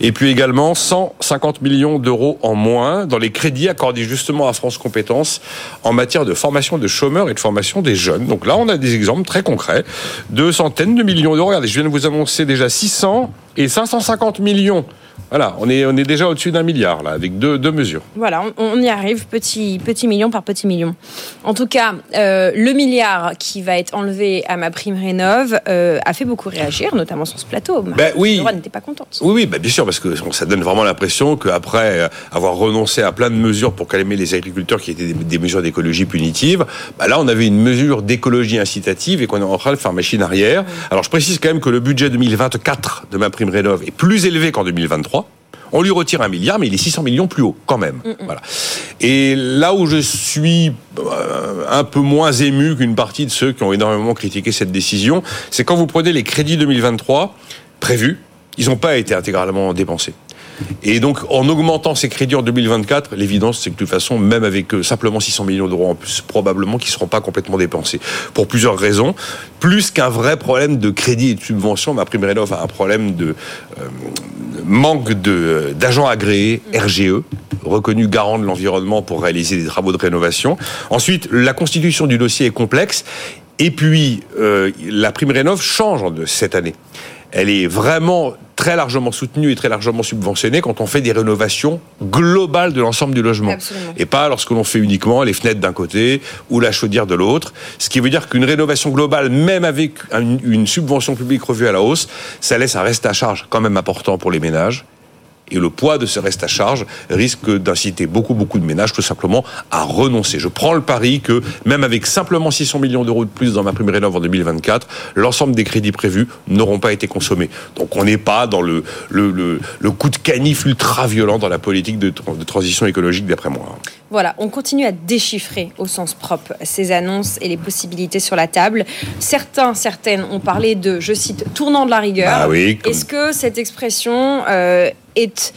et puis également 150 millions d'euros en moins dans les crédits accordés justement à France Compétences en matière de formation de chômeurs et de formation des jeunes. Donc là, on a des exemples très concrets de centaines de millions d'euros. Je viens de vous annoncer déjà 600 et 550 millions voilà, on est, on est déjà au-dessus d'un milliard, là, avec deux, deux mesures. Voilà, on, y arrive petit, petit million par petit million. En tout cas, euh, le milliard qui va être enlevé à ma prime rénov euh, a fait beaucoup réagir, notamment sur ce plateau. Ben oui. n'était pas contente. Oui, oui ben bien sûr, parce que ça donne vraiment l'impression qu'après avoir renoncé à plein de mesures pour calmer les agriculteurs qui étaient des, mesures d'écologie punitive, ben là, on avait une mesure d'écologie incitative et qu'on est en train de faire machine arrière. Alors, je précise quand même que le budget 2024 de ma prime rénov est plus élevé qu'en 2023. On lui retire un milliard, mais il est 600 millions plus haut, quand même. Mm, mm. Voilà. Et là où je suis euh, un peu moins ému qu'une partie de ceux qui ont énormément critiqué cette décision, c'est quand vous prenez les crédits 2023 prévus, ils n'ont pas été intégralement dépensés. Et donc, en augmentant ces crédits en 2024, l'évidence, c'est que de toute façon, même avec euh, simplement 600 millions d'euros en plus, probablement qu'ils ne seront pas complètement dépensés. Pour plusieurs raisons. Plus qu'un vrai problème de crédit et de subvention, ma prime rénov a un problème de euh, manque euh, d'agents agréés, RGE, reconnus garants de l'environnement pour réaliser des travaux de rénovation. Ensuite, la constitution du dossier est complexe. Et puis, la prime rénov change de cette année. Elle est vraiment très largement soutenue et très largement subventionnée quand on fait des rénovations globales de l'ensemble du logement. Absolument. Et pas lorsque l'on fait uniquement les fenêtres d'un côté ou la chaudière de l'autre. Ce qui veut dire qu'une rénovation globale, même avec une subvention publique revue à la hausse, ça laisse un reste à charge quand même important pour les ménages. Et le poids de ce reste à charge risque d'inciter beaucoup, beaucoup de ménages tout simplement à renoncer. Je prends le pari que même avec simplement 600 millions d'euros de plus dans ma prime rénov en 2024, l'ensemble des crédits prévus n'auront pas été consommés. Donc on n'est pas dans le, le, le, coup de canif ultra violent dans la politique de transition écologique d'après moi. Voilà, on continue à déchiffrer au sens propre ces annonces et les possibilités sur la table. Certains, certaines ont parlé de, je cite, tournant de la rigueur. Ah oui, comme- Est-ce que cette expression euh, est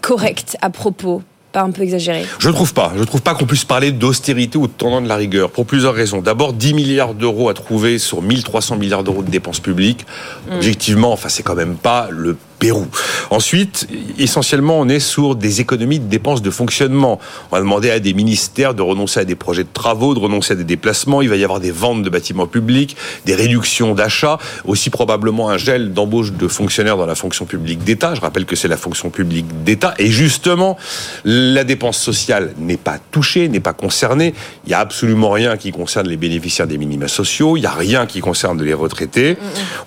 correcte à propos Pas un peu exagérée Je ne trouve pas. Je ne trouve pas qu'on puisse parler d'austérité ou de tournant de la rigueur pour plusieurs raisons. D'abord, 10 milliards d'euros à trouver sur 1300 milliards d'euros de dépenses publiques. Objectivement, enfin, c'est quand même pas le Pérou. Ensuite, essentiellement, on est sur des économies de dépenses de fonctionnement. On va demander à des ministères de renoncer à des projets de travaux, de renoncer à des déplacements. Il va y avoir des ventes de bâtiments publics, des réductions d'achats, aussi probablement un gel d'embauche de fonctionnaires dans la fonction publique d'État. Je rappelle que c'est la fonction publique d'État. Et justement, la dépense sociale n'est pas touchée, n'est pas concernée. Il n'y a absolument rien qui concerne les bénéficiaires des minima sociaux. Il n'y a rien qui concerne les retraités.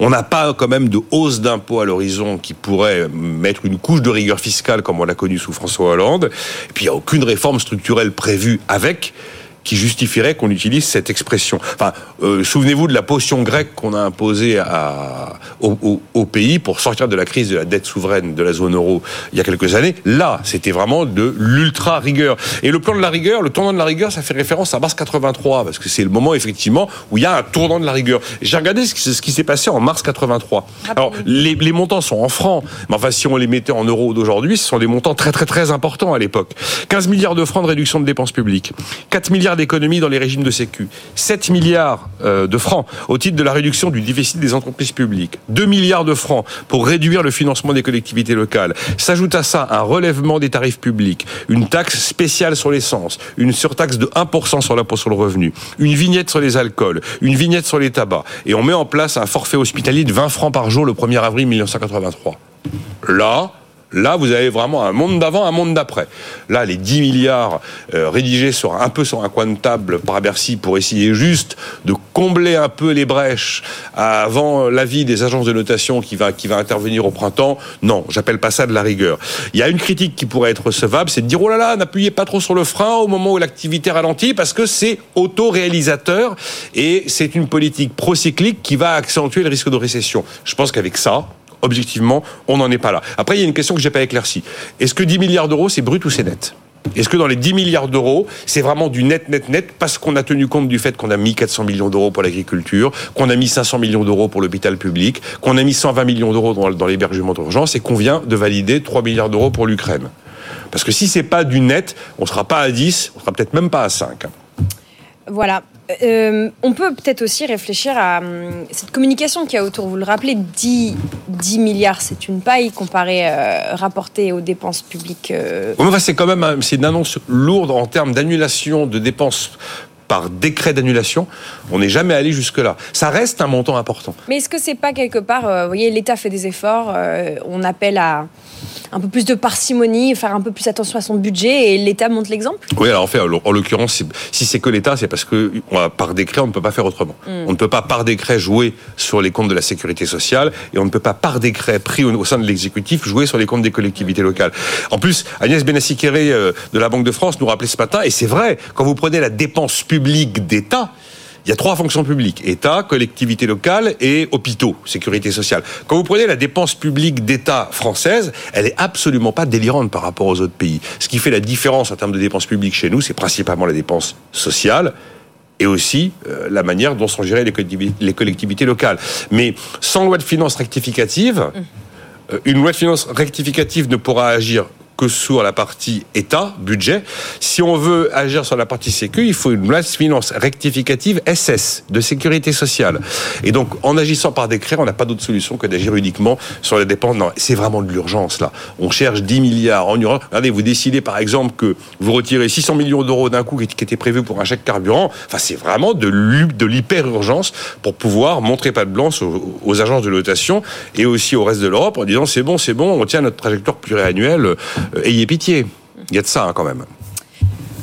On n'a pas quand même de hausse d'impôts à l'horizon qui pourrait mettre une couche de rigueur fiscale comme on l'a connu sous François Hollande. Et puis il n'y a aucune réforme structurelle prévue avec qui justifierait qu'on utilise cette expression. Enfin, euh, souvenez-vous de la potion grecque qu'on a imposée à, au, au- au pays pour sortir de la crise de la dette souveraine de la zone euro il y a quelques années. Là, c'était vraiment de l'ultra rigueur. Et le plan de la rigueur, le tournant de la rigueur, ça fait référence à mars 83 parce que c'est le moment effectivement où il y a un tournant de la rigueur. J'ai regardé ce qui, ce qui s'est passé en mars 83. Alors, les, les montants sont en francs, mais enfin, si on les mettait en euros d'aujourd'hui, ce sont des montants très très très importants à l'époque. 15 milliards de francs de réduction de dépenses publiques, 4 milliards d'économies dans les régimes de sécu, 7 milliards euh, de francs au titre de la réduction du déficit des entreprises publiques, 2 milliards de francs pour réduire le financement des collectivités locales. S'ajoute à ça un relèvement des tarifs publics, une taxe spéciale sur l'essence, une surtaxe de 1% sur l'impôt sur le revenu, une vignette sur les alcools, une vignette sur les tabacs, et on met en place un forfait hospitalier de 20 francs par jour le 1er avril 1983. Là, Là, vous avez vraiment un monde d'avant, un monde d'après. Là, les 10 milliards euh, rédigés sur un peu sur un coin de table par Bercy pour essayer juste de combler un peu les brèches avant l'avis des agences de notation qui va qui va intervenir au printemps. Non, j'appelle pas ça de la rigueur. Il y a une critique qui pourrait être recevable, c'est de dire oh là là, n'appuyez pas trop sur le frein au moment où l'activité ralentit parce que c'est auto-réalisateur et c'est une politique procyclique qui va accentuer le risque de récession. Je pense qu'avec ça, objectivement, on n'en est pas là. Après, il y a une question que j'ai pas éclaircie. Est-ce que 10 milliards d'euros, c'est brut ou c'est net? Est-ce que dans les 10 milliards d'euros, c'est vraiment du net, net, net, parce qu'on a tenu compte du fait qu'on a mis 400 millions d'euros pour l'agriculture, qu'on a mis 500 millions d'euros pour l'hôpital public, qu'on a mis 120 millions d'euros dans, dans l'hébergement d'urgence et qu'on vient de valider 3 milliards d'euros pour l'Ukraine? Parce que si c'est pas du net, on sera pas à 10, on sera peut-être même pas à 5. Voilà. Euh, on peut peut-être aussi réfléchir à hum, cette communication qu'il y a autour. Vous le rappelez, 10, 10 milliards, c'est une paille comparée, euh, rapportée aux dépenses publiques. euh, c'est quand même une annonce lourde en termes d'annulation de dépenses par décret d'annulation. On n'est jamais allé jusque-là. Ça reste un montant important. Mais est-ce que c'est pas quelque part, euh, vous voyez, l'État fait des efforts, euh, on appelle à un peu plus de parcimonie, faire un peu plus attention à son budget, et l'État montre l'exemple? Oui, alors en fait, en l'oc- en l'occurrence, si- c'est que l'État, c'est parce que par décret, on ne peut pas faire autrement. On ne peut pas par décret jouer sur les comptes de la sécurité sociale et on ne peut pas par décret pris au, sein de l'exécutif jouer sur les comptes des collectivités locales. En plus, Agnès Benassi-Kéré euh, de la Banque de France nous rappelait ce matin, et c'est vrai, quand vous prenez la dépense publique d'État, il y a trois fonctions publiques État, collectivité locale et hôpitaux, sécurité sociale. Quand vous prenez la dépense publique d'État française, elle est absolument pas délirante par rapport aux autres pays. Ce qui fait la différence en termes de dépenses publiques chez nous, c'est principalement la dépense sociale et aussi euh, la manière dont sont gérées les collectivités, les collectivités locales. Mais sans loi de finances rectificative, euh, une loi de finances rectificative ne pourra agir que sur la partie État, budget. Si on veut agir sur la partie Sécu, il faut une loi de rectificative SS, de sécurité sociale. Et donc, en agissant par décret, on n'a pas d'autre solution que d'agir uniquement sur les dépenses. C'est vraiment de l'urgence, là. On cherche 10 milliards en urgence. Regardez, vous décidez, par exemple, que vous retirez 600 millions d'euros d'un coup qui était prévu pour un chèque carburant. Enfin, c'est vraiment de l'hyper-urgence pour pouvoir montrer pas de blanche aux, agences de notation et aussi au reste de l'Europe en disant c'est bon, c'est bon, on tient notre trajectoire pluriannuelle ayez pitié. Il y a de ça hein, quand même.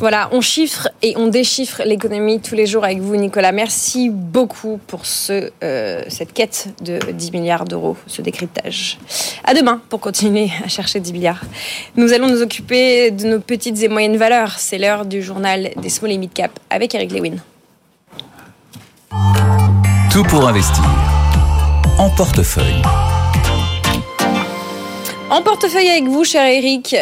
Voilà, on chiffre et on déchiffre l'économie tous les jours avec vous, Nicolas. Merci beaucoup pour ce, euh, cette quête de 10 milliards d'euros, ce décryptage. À demain pour continuer à chercher 10 milliards. Nous allons nous occuper de nos petites et moyennes valeurs. C'est l'heure du journal des small et mid cap avec Eric Lewin. Tout pour investir. En portefeuille. En portefeuille avec vous, cher Eric.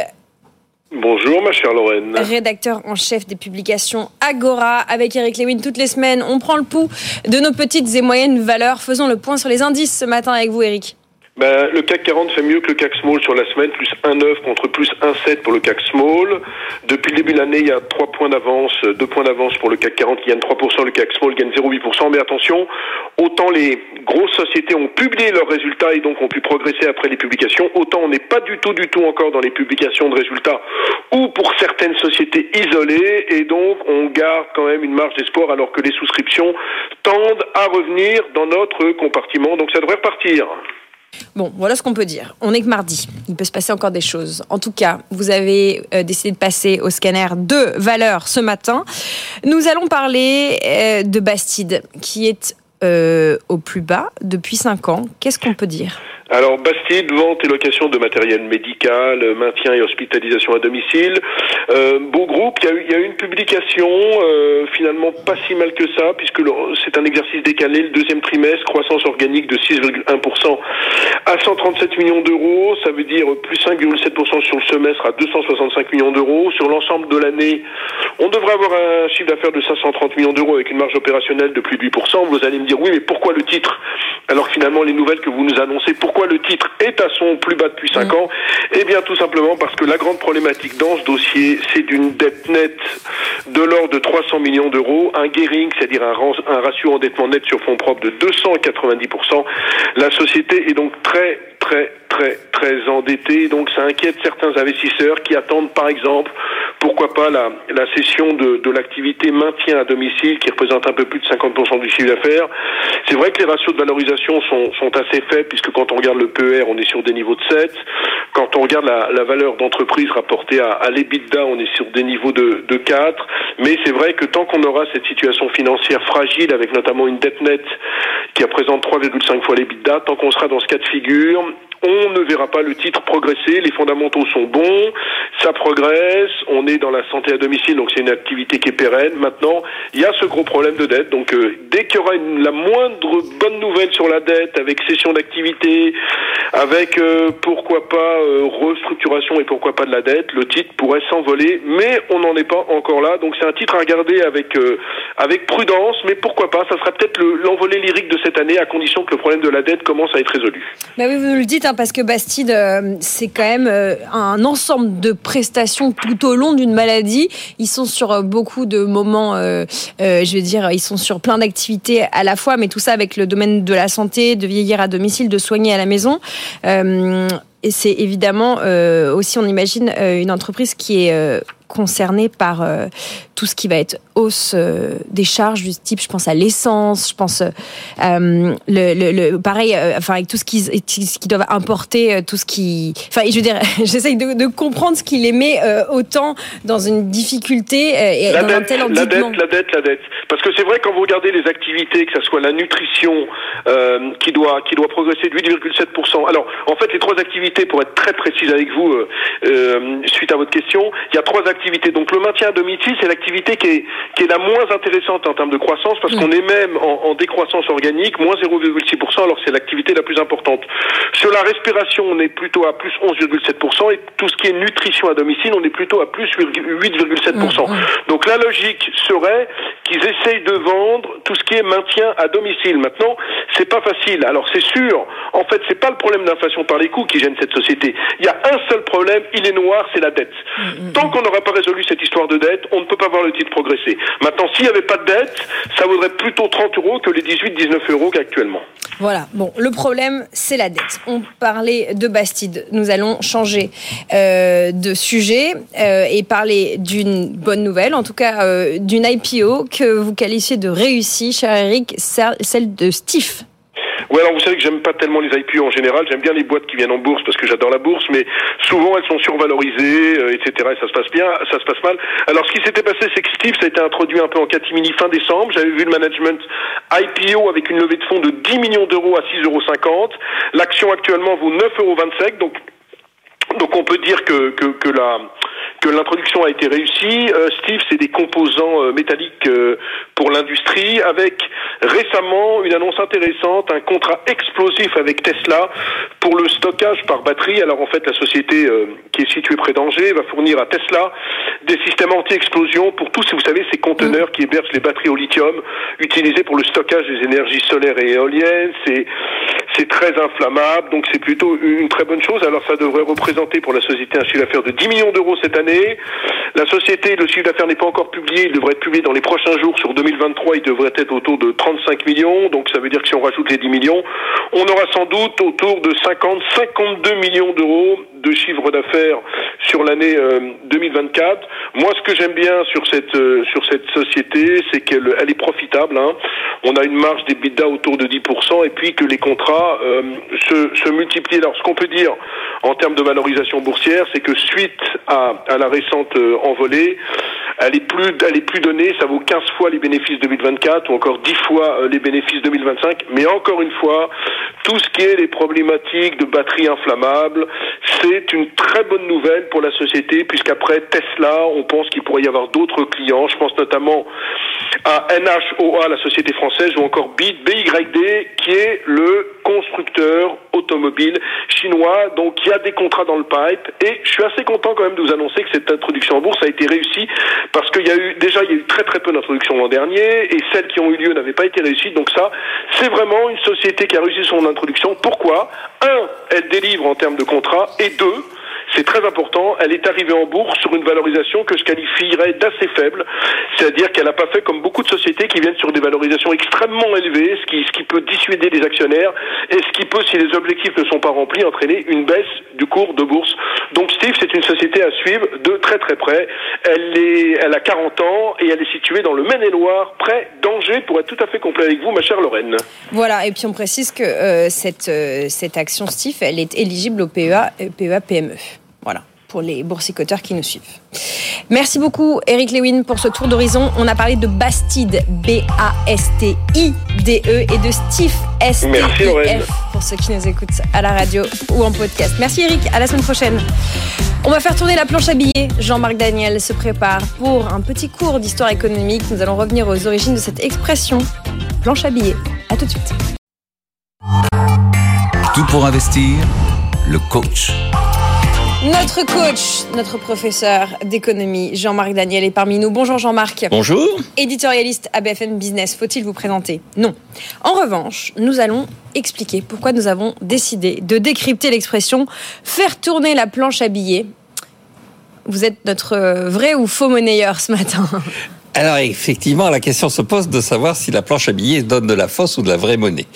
Bonjour ma chère Lorraine. Rédacteur en chef des publications Agora avec Eric Lewin toutes les semaines. On prend le pouls de nos petites et moyennes valeurs. Faisons le point sur les indices ce matin avec vous Eric. Ben, le CAC 40 fait mieux que le CAC Small sur la semaine, plus 1,9 contre plus 1,7 pour le CAC Small. Depuis le début de l'année, il y a 3 points d'avance, 2 points d'avance pour le CAC 40 qui gagne 3%, le CAC Small gagne 0,8%. Mais attention, autant les grosses sociétés ont publié leurs résultats et donc ont pu progresser après les publications, autant on n'est pas du tout, du tout encore dans les publications de résultats ou pour certaines sociétés isolées et donc on garde quand même une marge d'espoir alors que les souscriptions tendent à revenir dans notre compartiment. Donc ça devrait repartir. Bon, voilà ce qu'on peut dire. On est que mardi. Il peut se passer encore des choses. En tout cas, vous avez euh, décidé de passer au scanner de valeur ce matin. Nous allons parler euh, de Bastide, qui est euh, au plus bas depuis 5 ans. Qu'est-ce qu'on peut dire? Alors Bastide, vente et location de matériel médical, maintien et hospitalisation à domicile. Euh, beau groupe, il y, a eu, il y a une publication euh, finalement pas si mal que ça, puisque c'est un exercice décalé, le deuxième trimestre, croissance organique de 6,1% à 137 millions d'euros, ça veut dire plus 5,7% sur le semestre à 265 millions d'euros. Sur l'ensemble de l'année, on devrait avoir un chiffre d'affaires de 530 millions d'euros avec une marge opérationnelle de plus de 8%. Vous allez me dire oui, mais pourquoi le titre Alors finalement, les nouvelles que vous nous annoncez, pourquoi le titre est à son plus bas depuis 5 ans Eh bien tout simplement parce que la grande problématique dans ce dossier, c'est d'une dette nette de l'ordre de 300 millions d'euros, un gearing, c'est-à-dire un, un ratio endettement net sur fonds propres de 290%. La société est donc très très très très endetté. Donc ça inquiète certains investisseurs qui attendent par exemple, pourquoi pas la, la cession de, de l'activité maintien à domicile qui représente un peu plus de 50% du chiffre d'affaires. C'est vrai que les ratios de valorisation sont, sont assez faibles puisque quand on regarde le PER, on est sur des niveaux de 7. Quand on regarde la, valeur d'entreprise rapportée à, l'EBITDA, on est sur des niveaux de, de 4. Mais c'est vrai que tant qu'on aura cette situation financière fragile avec notamment une dette nette qui représente 3,5 fois l'EBITDA, tant qu'on sera dans ce cas de figure, on ne verra pas le titre progresser. Les fondamentaux sont bons, ça progresse, on est dans la santé à domicile, donc c'est une activité qui est pérenne. Maintenant, il y a ce gros problème de dette. Donc euh, dès qu'il y aura la moindre bonne nouvelle sur la dette, avec cession d'activité, avec euh, pourquoi pas euh, restructuration et pourquoi pas de la dette, le titre pourrait s'envoler, mais on n'en est pas encore là. Donc c'est un titre à regarder avec avec prudence, mais pourquoi pas Ça sera peut-être l'envolée lyrique de cette année, à condition que le problème de la dette commence à être résolu. Bah oui, vous le dites, hein, parce que Bastide, euh, c'est quand même euh, un ensemble de prestations tout au long d'une maladie. Ils sont sur euh, beaucoup de moments, je vais dire, ils sont sur plein d'activités à la fois, mais tout ça avec le domaine de la santé, de vieillir à domicile, de soigner à la maison. et c'est évidemment aussi, on imagine, une entreprise qui est concernée par tout ce qui va être hausse euh, des charges du type, je pense à l'essence, je pense euh, le, le, pareil, euh, enfin avec tout ce qu'ils qui doivent importer, tout ce qui, enfin je veux dire, j'essaye de, de, comprendre ce qui les met autant dans une difficulté et la dans dette, un tel la endettement. dette, la dette, la dette. Parce que c'est vrai quand vous regardez les activités, que ce soit la nutrition qui doit qui doit progresser de 8,7%. Alors en fait les trois activités, pour être très précise avec vous, suite à votre question, il y a trois activités. Donc le maintien à domicile, c'est l'activité qui est, qui est la moins intéressante en termes de croissance parce qu'on est même en, en, décroissance organique, moins 0,6%, alors c'est l'activité la plus importante. Sur la respiration, on est plutôt à plus 11,7% et tout ce qui est nutrition à domicile, on est plutôt à plus 8,7%. Donc la logique serait qu'ils essayent de vendre tout ce qui est maintien à domicile. Maintenant, c'est pas facile. Alors c'est sûr, en fait, c'est pas le problème d'inflation par les coûts qui gêne cette société. Il y a un seul problème, il est noir, c'est la dette. Tant qu'on n'aura pas résolu cette histoire de dette, on ne peut pas voir le titre progresser. Maintenant, s'il n'y avait pas de dette, ça vaudrait plutôt 30 euros que les 18-19 euros qu'actuellement. Voilà, bon, le problème, c'est la dette. On parlait de Bastide. Nous allons changer euh, de sujet euh, et parler d'une bonne nouvelle, en tout cas euh, d'une IPO que vous qualifiez de réussie, cher Eric, celle de Steve. Oui, alors vous savez que j'aime pas tellement les IPO en général. J'aime bien les boîtes qui viennent en bourse parce que j'adore la bourse, mais souvent elles sont survalorisées, euh, etc. Et ça se passe bien, ça se passe mal. Alors ce qui s'était passé, c'est que Steve, ça a été introduit un peu en catimini fin décembre. J'avais vu le management IPO avec une levée de fonds de 10 millions d'euros à 6,50 euros. L'action actuellement vaut 9,25 euros. Donc donc on peut dire que, que, que la que l'introduction a été réussie. Euh, Steve, c'est des composants euh, métalliques euh, pour l'industrie, avec récemment une annonce intéressante, un contrat explosif avec Tesla pour le stockage par batterie. Alors en fait, la société qui est située près d'Angers va fournir à Tesla des systèmes anti-explosion pour tous, vous savez, ces conteneurs qui hébergent les batteries au lithium utilisées pour le stockage des énergies solaires et éoliennes. C'est c'est très inflammable, donc c'est plutôt une très bonne chose. Alors ça devrait représenter pour la société un chiffre d'affaires de 10 millions d'euros cette année. La société, le chiffre d'affaires n'est pas encore publié, il devrait être publié dans les prochains jours. Sur 2023, il devrait être autour de 35 millions, donc ça veut dire que si on rajoute les 10 millions, on aura sans doute autour de 50, 52 millions d'euros de chiffre d'affaires sur l'année 2024. Euh, Moi, ce que j'aime bien sur cette euh, société, c'est qu'elle elle est profitable. Hein. On a une marge d'EBITDA autour de 10% et puis que les contrats euh, se, multiplient. Alors, ce qu'on peut dire en termes de valorisation boursière, c'est que suite à la récente envolée, elle est plus elle est plus donnée. Ça vaut 15 fois les bénéfices 2024 ou encore 10 fois les bénéfices 2025. Mais encore une fois, tout ce qui est les problématiques de batteries inflammables, c'est une très bonne nouvelle pour la société, puisqu'après Tesla, on pense qu'il pourrait y avoir d'autres clients. Je pense notamment à NHOA, la société française, ou encore BYD, qui est le constructeur automobile chinois. Donc il y a des contrats dans le pipe. Et je suis assez content quand même de vous annoncer que cette introduction en bourse a été réussie, parce qu'il y a eu déjà il y a eu très très peu d'introductions l'an dernier, et celles qui ont eu lieu n'avaient pas été réussies. Donc ça, c'est vraiment une société qui a réussi son introduction. Pourquoi? Un, elle délivre en termes de contrats, et deux, c'est très important, elle est arrivée en bourse sur une valorisation que je qualifierais d'assez faible, c'est-à-dire qu'elle n'a pas fait comme beaucoup de sociétés qui viennent sur des valorisations extrêmement élevées, ce qui, peut dissuader les actionnaires et ce qui peut, si les objectifs ne sont pas remplis, entraîner une baisse du cours de bourse. Donc Steve, c'est une société à suivre de très très près. Elle, est, elle a 40 ans et elle est située dans le Maine-et-Loire, près d'Angers, pour être tout à fait complet avec vous, ma chère Lorraine. Voilà, et puis on précise que euh, cette, euh, cette action Steve, elle est éligible au PEA, PEA PME. Voilà, pour les boursicoteurs qui nous suivent. Merci beaucoup, Eric Lewin, pour ce tour d'horizon. On a parlé de Bastide, B-A-S-T-I-D-E, et de Steve, S-T-I-F, pour ceux qui nous écoutent à la radio ou en podcast. Merci, Eric. À la semaine prochaine. On va faire tourner la planche à billets. Jean-Marc Daniel se prépare pour un petit cours d'histoire économique. Nous allons revenir aux origines de cette expression, planche à billets. À tout de suite. Tout pour investir, le coach. Notre coach, notre professeur d'économie, Jean-Marc Daniel, est parmi nous. Bonjour Jean-Marc. Bonjour. Éditorialiste à BFM Business. Faut-il vous présenter? Non. En revanche, nous allons expliquer pourquoi nous avons décidé de décrypter l'expression faire tourner la planche à billets. Vous êtes notre vrai ou faux monnayeur ce matin? Alors effectivement, la question se pose de savoir si la planche à billets donne de la fausse ou de la vraie monnaie.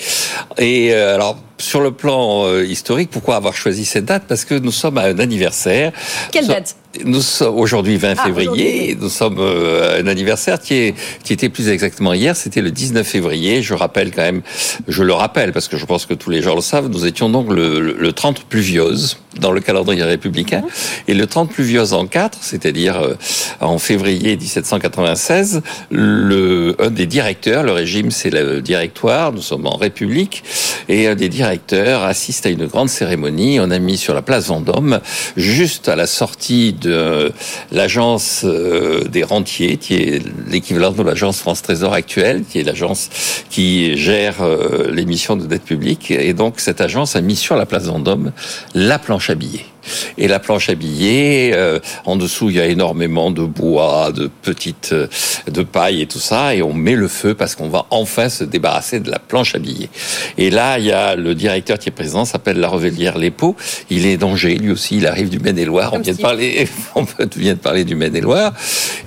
Et euh, alors sur le plan euh, historique, pourquoi avoir choisi cette date? Parce que nous sommes à un anniversaire. Quelle date? nous sommes aujourd'hui 20 février. Ah, nous sommes euh, à un anniversaire qui, est, qui était plus exactement hier. C'était le 19 février. Je rappelle quand même, je le rappelle parce que je pense que tous les gens le savent. Nous étions donc le, le 30 pluviose dans le calendrier républicain mhm. et le 30 pluviose en 4, c'est-à-dire euh, en février 1796. Le, un des directeurs, le régime c'est le directoire. Nous sommes en République et un des directeurs assiste à une grande cérémonie. On a mis sur la place Vendôme juste à la sortie de l'agence euh, des rentiers, qui est l'équivalent de l'agence France Trésor actuelle, qui est l'agence qui gère euh, l'émission de dette publique. Et donc cette agence a mis sur la place Vendôme la planche à billets. Et la planche à billets, euh, en dessous, il y a énormément de bois, de petites, euh, de paille et tout ça, et on met le feu parce qu'on va enfin se débarrasser de la planche à billets. Et là, il y a le directeur qui est présent, s'appelle La Revellière Lépo. Il est d'Angers, lui aussi, il arrive du Maine-et-Loire. On vient de parler, on vient de parler du Maine-et-Loire.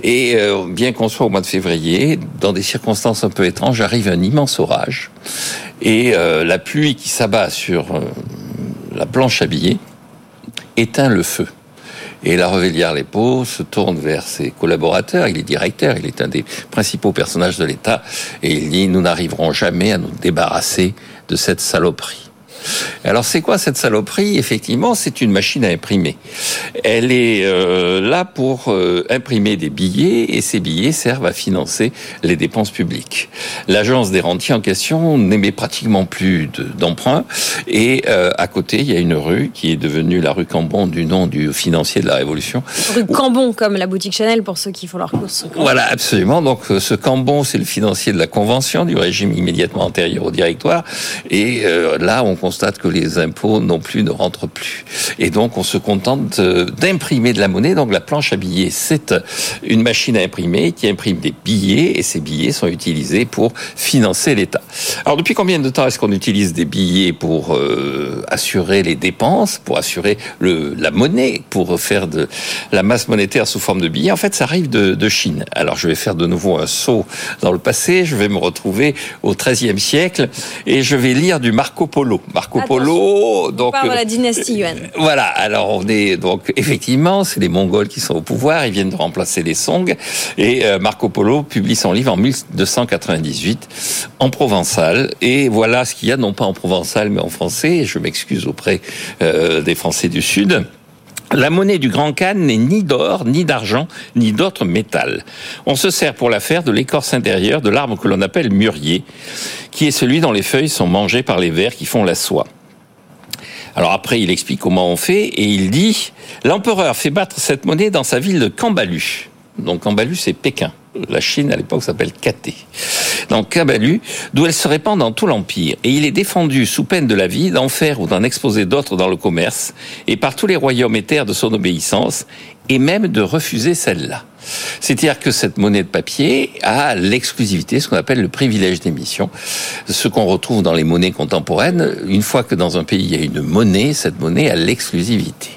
Et euh, bien qu'on soit au mois de février, dans des circonstances un peu étranges, arrive un immense orage. Et euh, la pluie qui s'abat sur euh, la planche à billets éteint le feu. Et la Revellière Lépo se tourne vers ses collaborateurs. Il est directeur, il est un des principaux personnages de l'État. Et il dit, nous n'arriverons jamais à nous débarrasser de cette saloperie. Alors c'est quoi cette saloperie? Effectivement, c'est une machine à imprimer. Elle est euh, là pour euh, imprimer des billets et ces billets servent à financer les dépenses publiques. L'agence des rentiers en question n'émet pratiquement plus de- d'emprunts et euh, à côté, il y a une rue qui est devenue la rue Cambon du nom du financier de la Révolution. Rue Cambon, comme la boutique Chanel pour ceux qui font leurs courses. Voilà, absolument. Donc ce Cambon, c'est le financier de la Convention, du régime immédiatement antérieur au directoire. Et là, on constate que les impôts non plus ne rentrent plus. Et donc, on se contente euh, d'imprimer de la monnaie. Donc la planche à billets, c'est euh, une machine à imprimer qui imprime des billets et ces billets sont utilisés pour financer l'État. Alors depuis combien de temps est-ce qu'on utilise des billets pour euh, assurer les dépenses, pour assurer le, la monnaie, pour faire de la masse monétaire sous forme de billets? En fait, ça arrive de, de Chine. Alors je vais faire de nouveau un saut dans le passé. Je vais me retrouver au XIIIe siècle et je vais lire du Marco Polo. Marco Attention. Polo, On donc parle de euh, la dynastie Yuan. voilà, alors on est donc effectivement, c'est les Mongols qui sont au pouvoir, ils viennent de remplacer les Song et euh, Marco Polo publie son livre en 1298 en provençal et voilà ce qu'il y a non pas en provençal mais en français, je m'excuse auprès euh, des Français du Sud. La monnaie du Grand Khan n'est ni d'or, ni d'argent, ni d'autres métal. On se sert pour la faire de l'écorce intérieure de l'arbre que l'on appelle mûrier, qui est celui dont les feuilles sont mangées par les vers qui font la soie. Alors après, il explique comment on fait et il dit l'empereur fait battre cette monnaie dans sa ville de Kambalu. Donc Kambalu, c'est Pékin. La Chine, à l'époque, s'appelle Katé. Dans Kambalu, d'où elle se répand dans tout l'Empire. Et il est défendu, sous peine de la vie, d'en faire ou d'en exposer d'autres dans le commerce, et par tous les royaumes et terres de son obéissance, et même de refuser celle-là. C'est-à-dire que cette monnaie de papier a l'exclusivité, ce qu'on appelle le privilège d'émission, ce qu'on retrouve dans les monnaies contemporaines. Une fois que dans un pays il y a une monnaie, cette monnaie a l'exclusivité.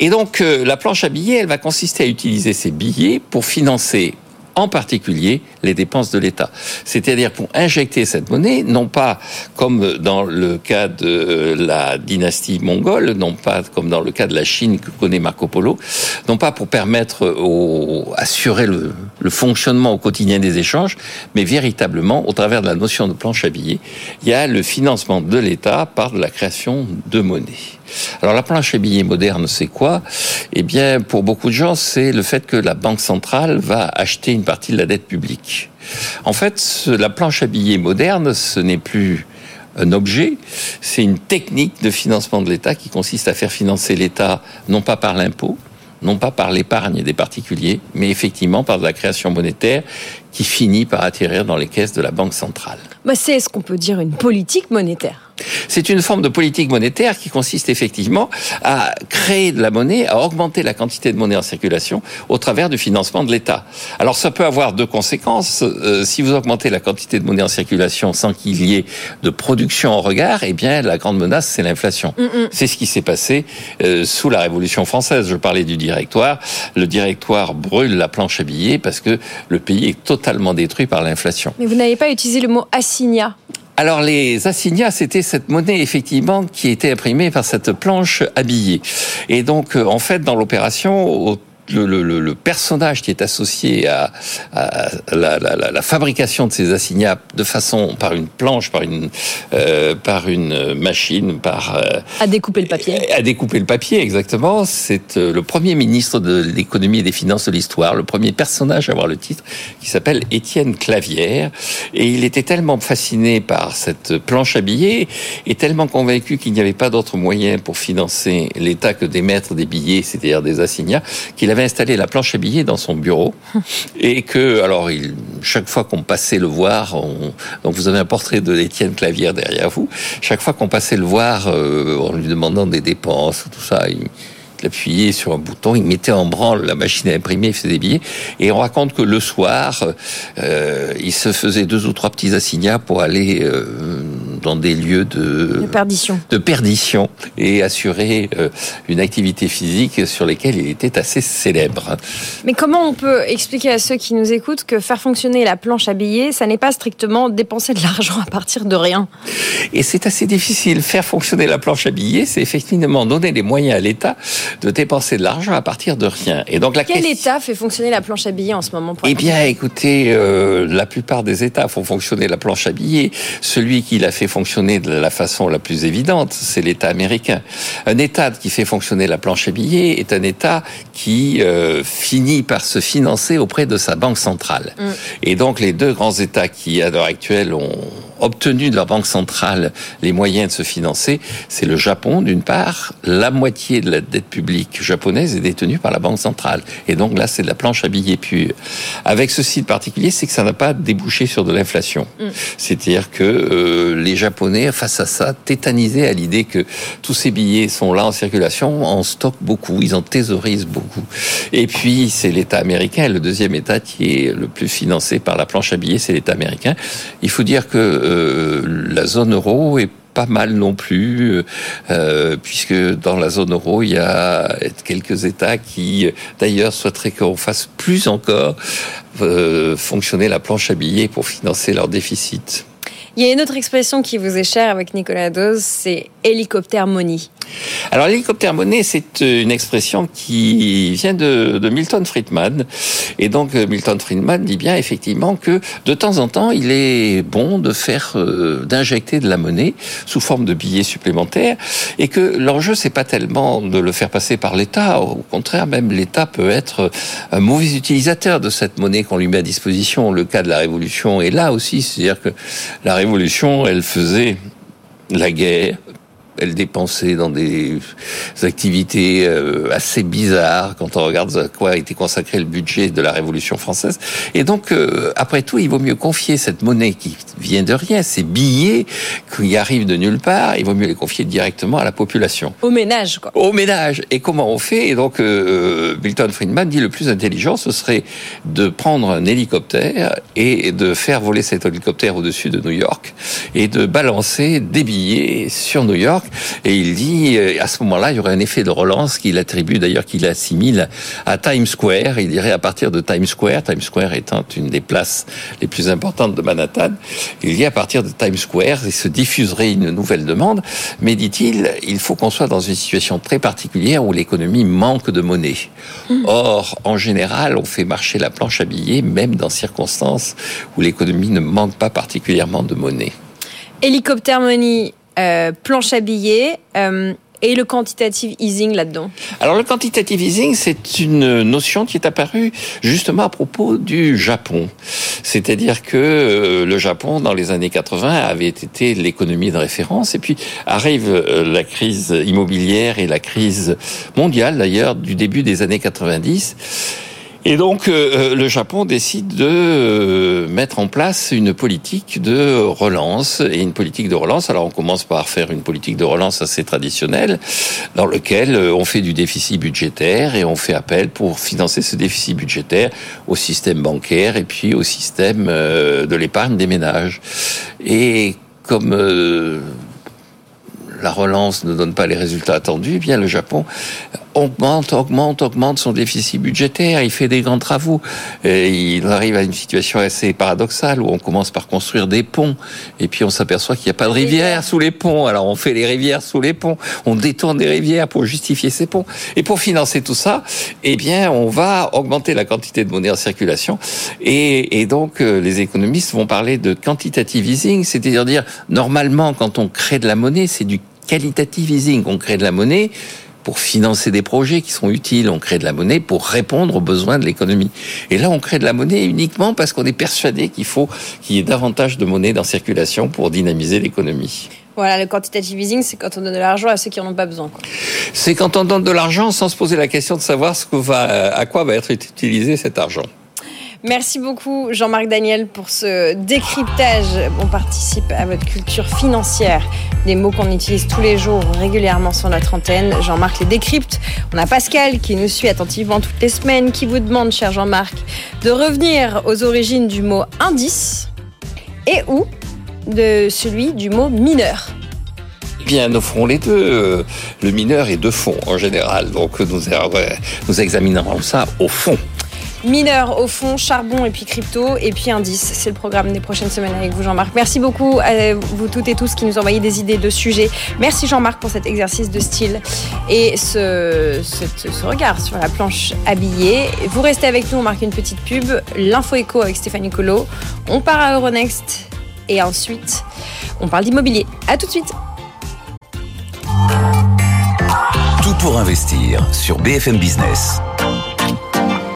Et donc euh, la planche à billets, elle va consister à utiliser ces billets pour financer en particulier les dépenses de l'État. C'est-à-dire pour injecter cette monnaie, non pas comme dans le cas de la dynastie mongole, non pas comme dans le cas de la Chine que connaît Marco Polo, non pas pour permettre au, assurer le, fonctionnement au quotidien des échanges, mais véritablement au travers de la notion de planche à billets, il y a le financement de l'État par la création de monnaie. Alors la planche à billets moderne, c'est quoi? Eh bien, pour beaucoup de gens, c'est le fait que la banque centrale va acheter une partie de la dette publique. En fait, la planche à billets moderne, ce n'est plus un objet, c'est une technique de financement de l'État qui consiste à faire financer l'État non pas par l'impôt, non pas par l'épargne des particuliers, mais effectivement par de la création monétaire qui finit par atterrir dans les caisses de la Banque centrale. Bah, c'est ce qu'on peut dire une politique monétaire. C'est une forme de politique monétaire qui consiste effectivement à créer de la monnaie, à augmenter la quantité de monnaie en circulation au travers du financement de l'État. Alors ça peut avoir deux conséquences. Euh, si vous augmentez la quantité de monnaie en circulation sans qu'il y ait de production en regard, eh bien la grande menace c'est l'inflation. C'est ce qui s'est passé euh, sous la Révolution française. Je parlais du directoire. Le directoire brûle la planche à billets parce que le pays est totalement détruit par l'inflation. Mais vous n'avez pas utilisé le mot assignat. Alors les assignats, c'était cette monnaie effectivement qui était imprimée par cette planche habillée. Et donc euh, en fait dans l'opération, le, le- le- le personnage qui est associé à, à la, la- la- la fabrication de ces assignats de façon par une planche, par une euh, par une machine, par euh, À découper le papier. à découper le papier, exactement. C'est euh, le premier ministre de l'économie et des finances de l'histoire, le premier personnage à avoir le titre, qui s'appelle Étienne Clavière. Et il était tellement fasciné par cette planche à billets et tellement convaincu qu'il n'y avait pas d'autre moyen pour financer l'État que d'émettre des billets, c'est-à-dire des assignats, qu'il avait installé la planche à billets dans son bureau. et que, alors, il, chaque fois qu'on passait le voir, on, donc vous avez un portrait de Étienne Clavière derrière vous, chaque fois qu'on passait le voir euh, en lui demandant des dépenses, tout ça, il, appuyait sur un bouton, il mettait en branle la machine à imprimer, il faisait des billets. Et on raconte que le soir, euh, il se faisait deux ou trois petits assignats pour aller euh, dans des lieux de, De perdition. de perdition et assurer euh, une activité physique sur lesquelles il était assez célèbre. Mais comment on peut expliquer à ceux qui nous écoutent que faire fonctionner la planche à billets, ça n'est pas strictement dépenser de l'argent à partir de rien? Et c'est assez difficile. Faire fonctionner la planche à billets, c'est effectivement donner les moyens à l'État de dépenser de l'argent à partir de rien. Et donc la Quel question- État fait fonctionner la planche à billets en ce moment Eh bien, écoutez, euh, la plupart des États font fonctionner la planche à billets. Celui qui l'a fait fonctionner de la façon la plus évidente, c'est l'État américain. Un État qui fait fonctionner la planche à billets est un État qui euh, finit par se financer auprès de sa banque centrale. Mm. Et donc, les deux grands États qui, à l'heure actuelle, ont obtenu de leur banque centrale les moyens de se financer, c'est le Japon d'une part. La moitié de la dette publique japonaise est détenue par la banque centrale. Et donc là, c'est de la planche à billets pure. Avec ceci de particulier, c'est que ça n'a pas débouché sur de l'inflation. Mm. C'est-à-dire que euh, les Japonais, face à ça, tétanisés à l'idée que tous ces billets sont là en circulation, en stockent beaucoup, ils en thésaurisent beaucoup. Et puis, c'est l'État américain, le deuxième État qui est le plus financé par la planche à billets, c'est l'État américain. Il faut dire que euh, la zone euro est pas mal non plus, euh, puisque dans la zone euro, il y a quelques États qui, d'ailleurs, souhaiteraient qu'on fasse plus encore euh, fonctionner la planche à billets pour financer leur déficit. Il y a une autre expression qui vous est chère avec Nicolas Dose, c'est hélicoptère money. Alors l'hélicoptère monnaie, c'est une expression qui vient de, Milton Friedman. Et donc euh, Milton Friedman dit bien effectivement que de temps en temps, il est bon de faire, euh, d'injecter de la monnaie sous forme de billets supplémentaires, et que l'enjeu c'est pas tellement de le faire passer par l'État. Au contraire, même l'État peut être un mauvais utilisateur de cette monnaie qu'on lui met à disposition. Le cas de la Révolution est là aussi, c'est-à-dire que la Révolution, elle faisait la guerre, elle dépensait dans des activités euh, assez bizarres quand on regarde à quoi a été consacré le budget de la Révolution française. Et donc, euh, après tout, il vaut mieux confier cette monnaie qui vient de rien, ces billets qui arrivent de nulle part, il vaut mieux les confier directement à la population. Au ménage, quoi. Au ménage. Et comment on fait? Et donc, euh, Milton Friedman dit le plus intelligent, ce serait de prendre un hélicoptère et de faire voler cet hélicoptère au-dessus de New York et de balancer des billets sur New York. Et il dit, euh, à ce moment-là, il y aurait un effet de relance qu'il attribue, d'ailleurs, qu'il assimile à Times Square. Il dirait à partir de Times Square, Times Square étant une des places les plus importantes de Manhattan, il dit à partir de Times Square, il se diffuserait une nouvelle demande. Mais dit-il, il faut qu'on soit dans une situation très particulière où l'économie manque de monnaie. Or, en général, on fait marcher la planche à billets, même dans circonstances où l'économie ne manque pas particulièrement de monnaie. Hélicoptère money, euh, planche à billets euh, et le quantitative easing là-dedans. Alors le quantitative easing, c'est une notion qui est apparue justement à propos du Japon. C'est-à-dire que euh, le Japon, dans les années 80, avait été l'économie de référence, et puis arrive euh, la crise immobilière et la crise mondiale d'ailleurs du début des années 90. Et donc, euh, le Japon décide de euh, mettre en place une politique de relance. Et une politique de relance, alors on commence par faire une politique de relance assez traditionnelle, dans lequel euh, on fait du déficit budgétaire et on fait appel pour financer ce déficit budgétaire au système bancaire et puis au système euh, de l'épargne des ménages. Et comme euh, la relance ne donne pas les résultats attendus, eh bien le Japon augmente, augmente, augmente son déficit budgétaire, il fait des grands travaux, et il arrive à une situation assez paradoxale où on commence par construire des ponts, et puis on s'aperçoit qu'il n'y a pas de rivière sous les ponts, alors on fait les rivières sous les ponts, on détourne des rivières pour justifier ces ponts, et pour financer tout ça, eh bien on va augmenter la quantité de monnaie en circulation, et, et donc euh, les économistes vont parler de quantitative easing, c'est-à-dire dire normalement quand on crée de la monnaie, c'est du qualitative easing, on crée de la monnaie pour financer des projets qui sont utiles, on crée de la monnaie pour répondre aux besoins de l'économie. Et là, on crée de la monnaie uniquement parce qu'on est persuadé qu'il faut qu'il y ait davantage de monnaie dans circulation pour dynamiser l'économie. Voilà, le quantitative easing, c'est quand on donne de l'argent à ceux qui en ont pas besoin. C'est quand on donne de l'argent sans se poser la question de savoir ce que va, à quoi va être utilisé cet argent. Merci beaucoup Jean-Marc Daniel pour ce décryptage. On participe à votre culture financière, des mots qu'on utilise tous les jours régulièrement sur notre antenne. Jean-Marc les décrypte. On a Pascal qui nous suit attentivement toutes les semaines, qui vous demande, cher Jean-Marc, de revenir aux origines du mot indice et ou de celui du mot mineur. Bien, nous ferons les deux. Le mineur est de fond en général, donc nous examinerons ça au fond. Mineur au fond, charbon et puis crypto et puis indice. C'est le programme des prochaines semaines avec vous Jean-Marc. Merci beaucoup à vous toutes et tous qui nous envoyez des idées de sujets. Merci Jean-Marc pour cet exercice de style et ce, regard sur la planche habillée. Vous restez avec nous, on marque une petite pub. L'info écho avec Stéphanie Colo. On part à Euronext et ensuite on parle d'immobilier. À tout de suite. Tout pour investir sur BFM Business.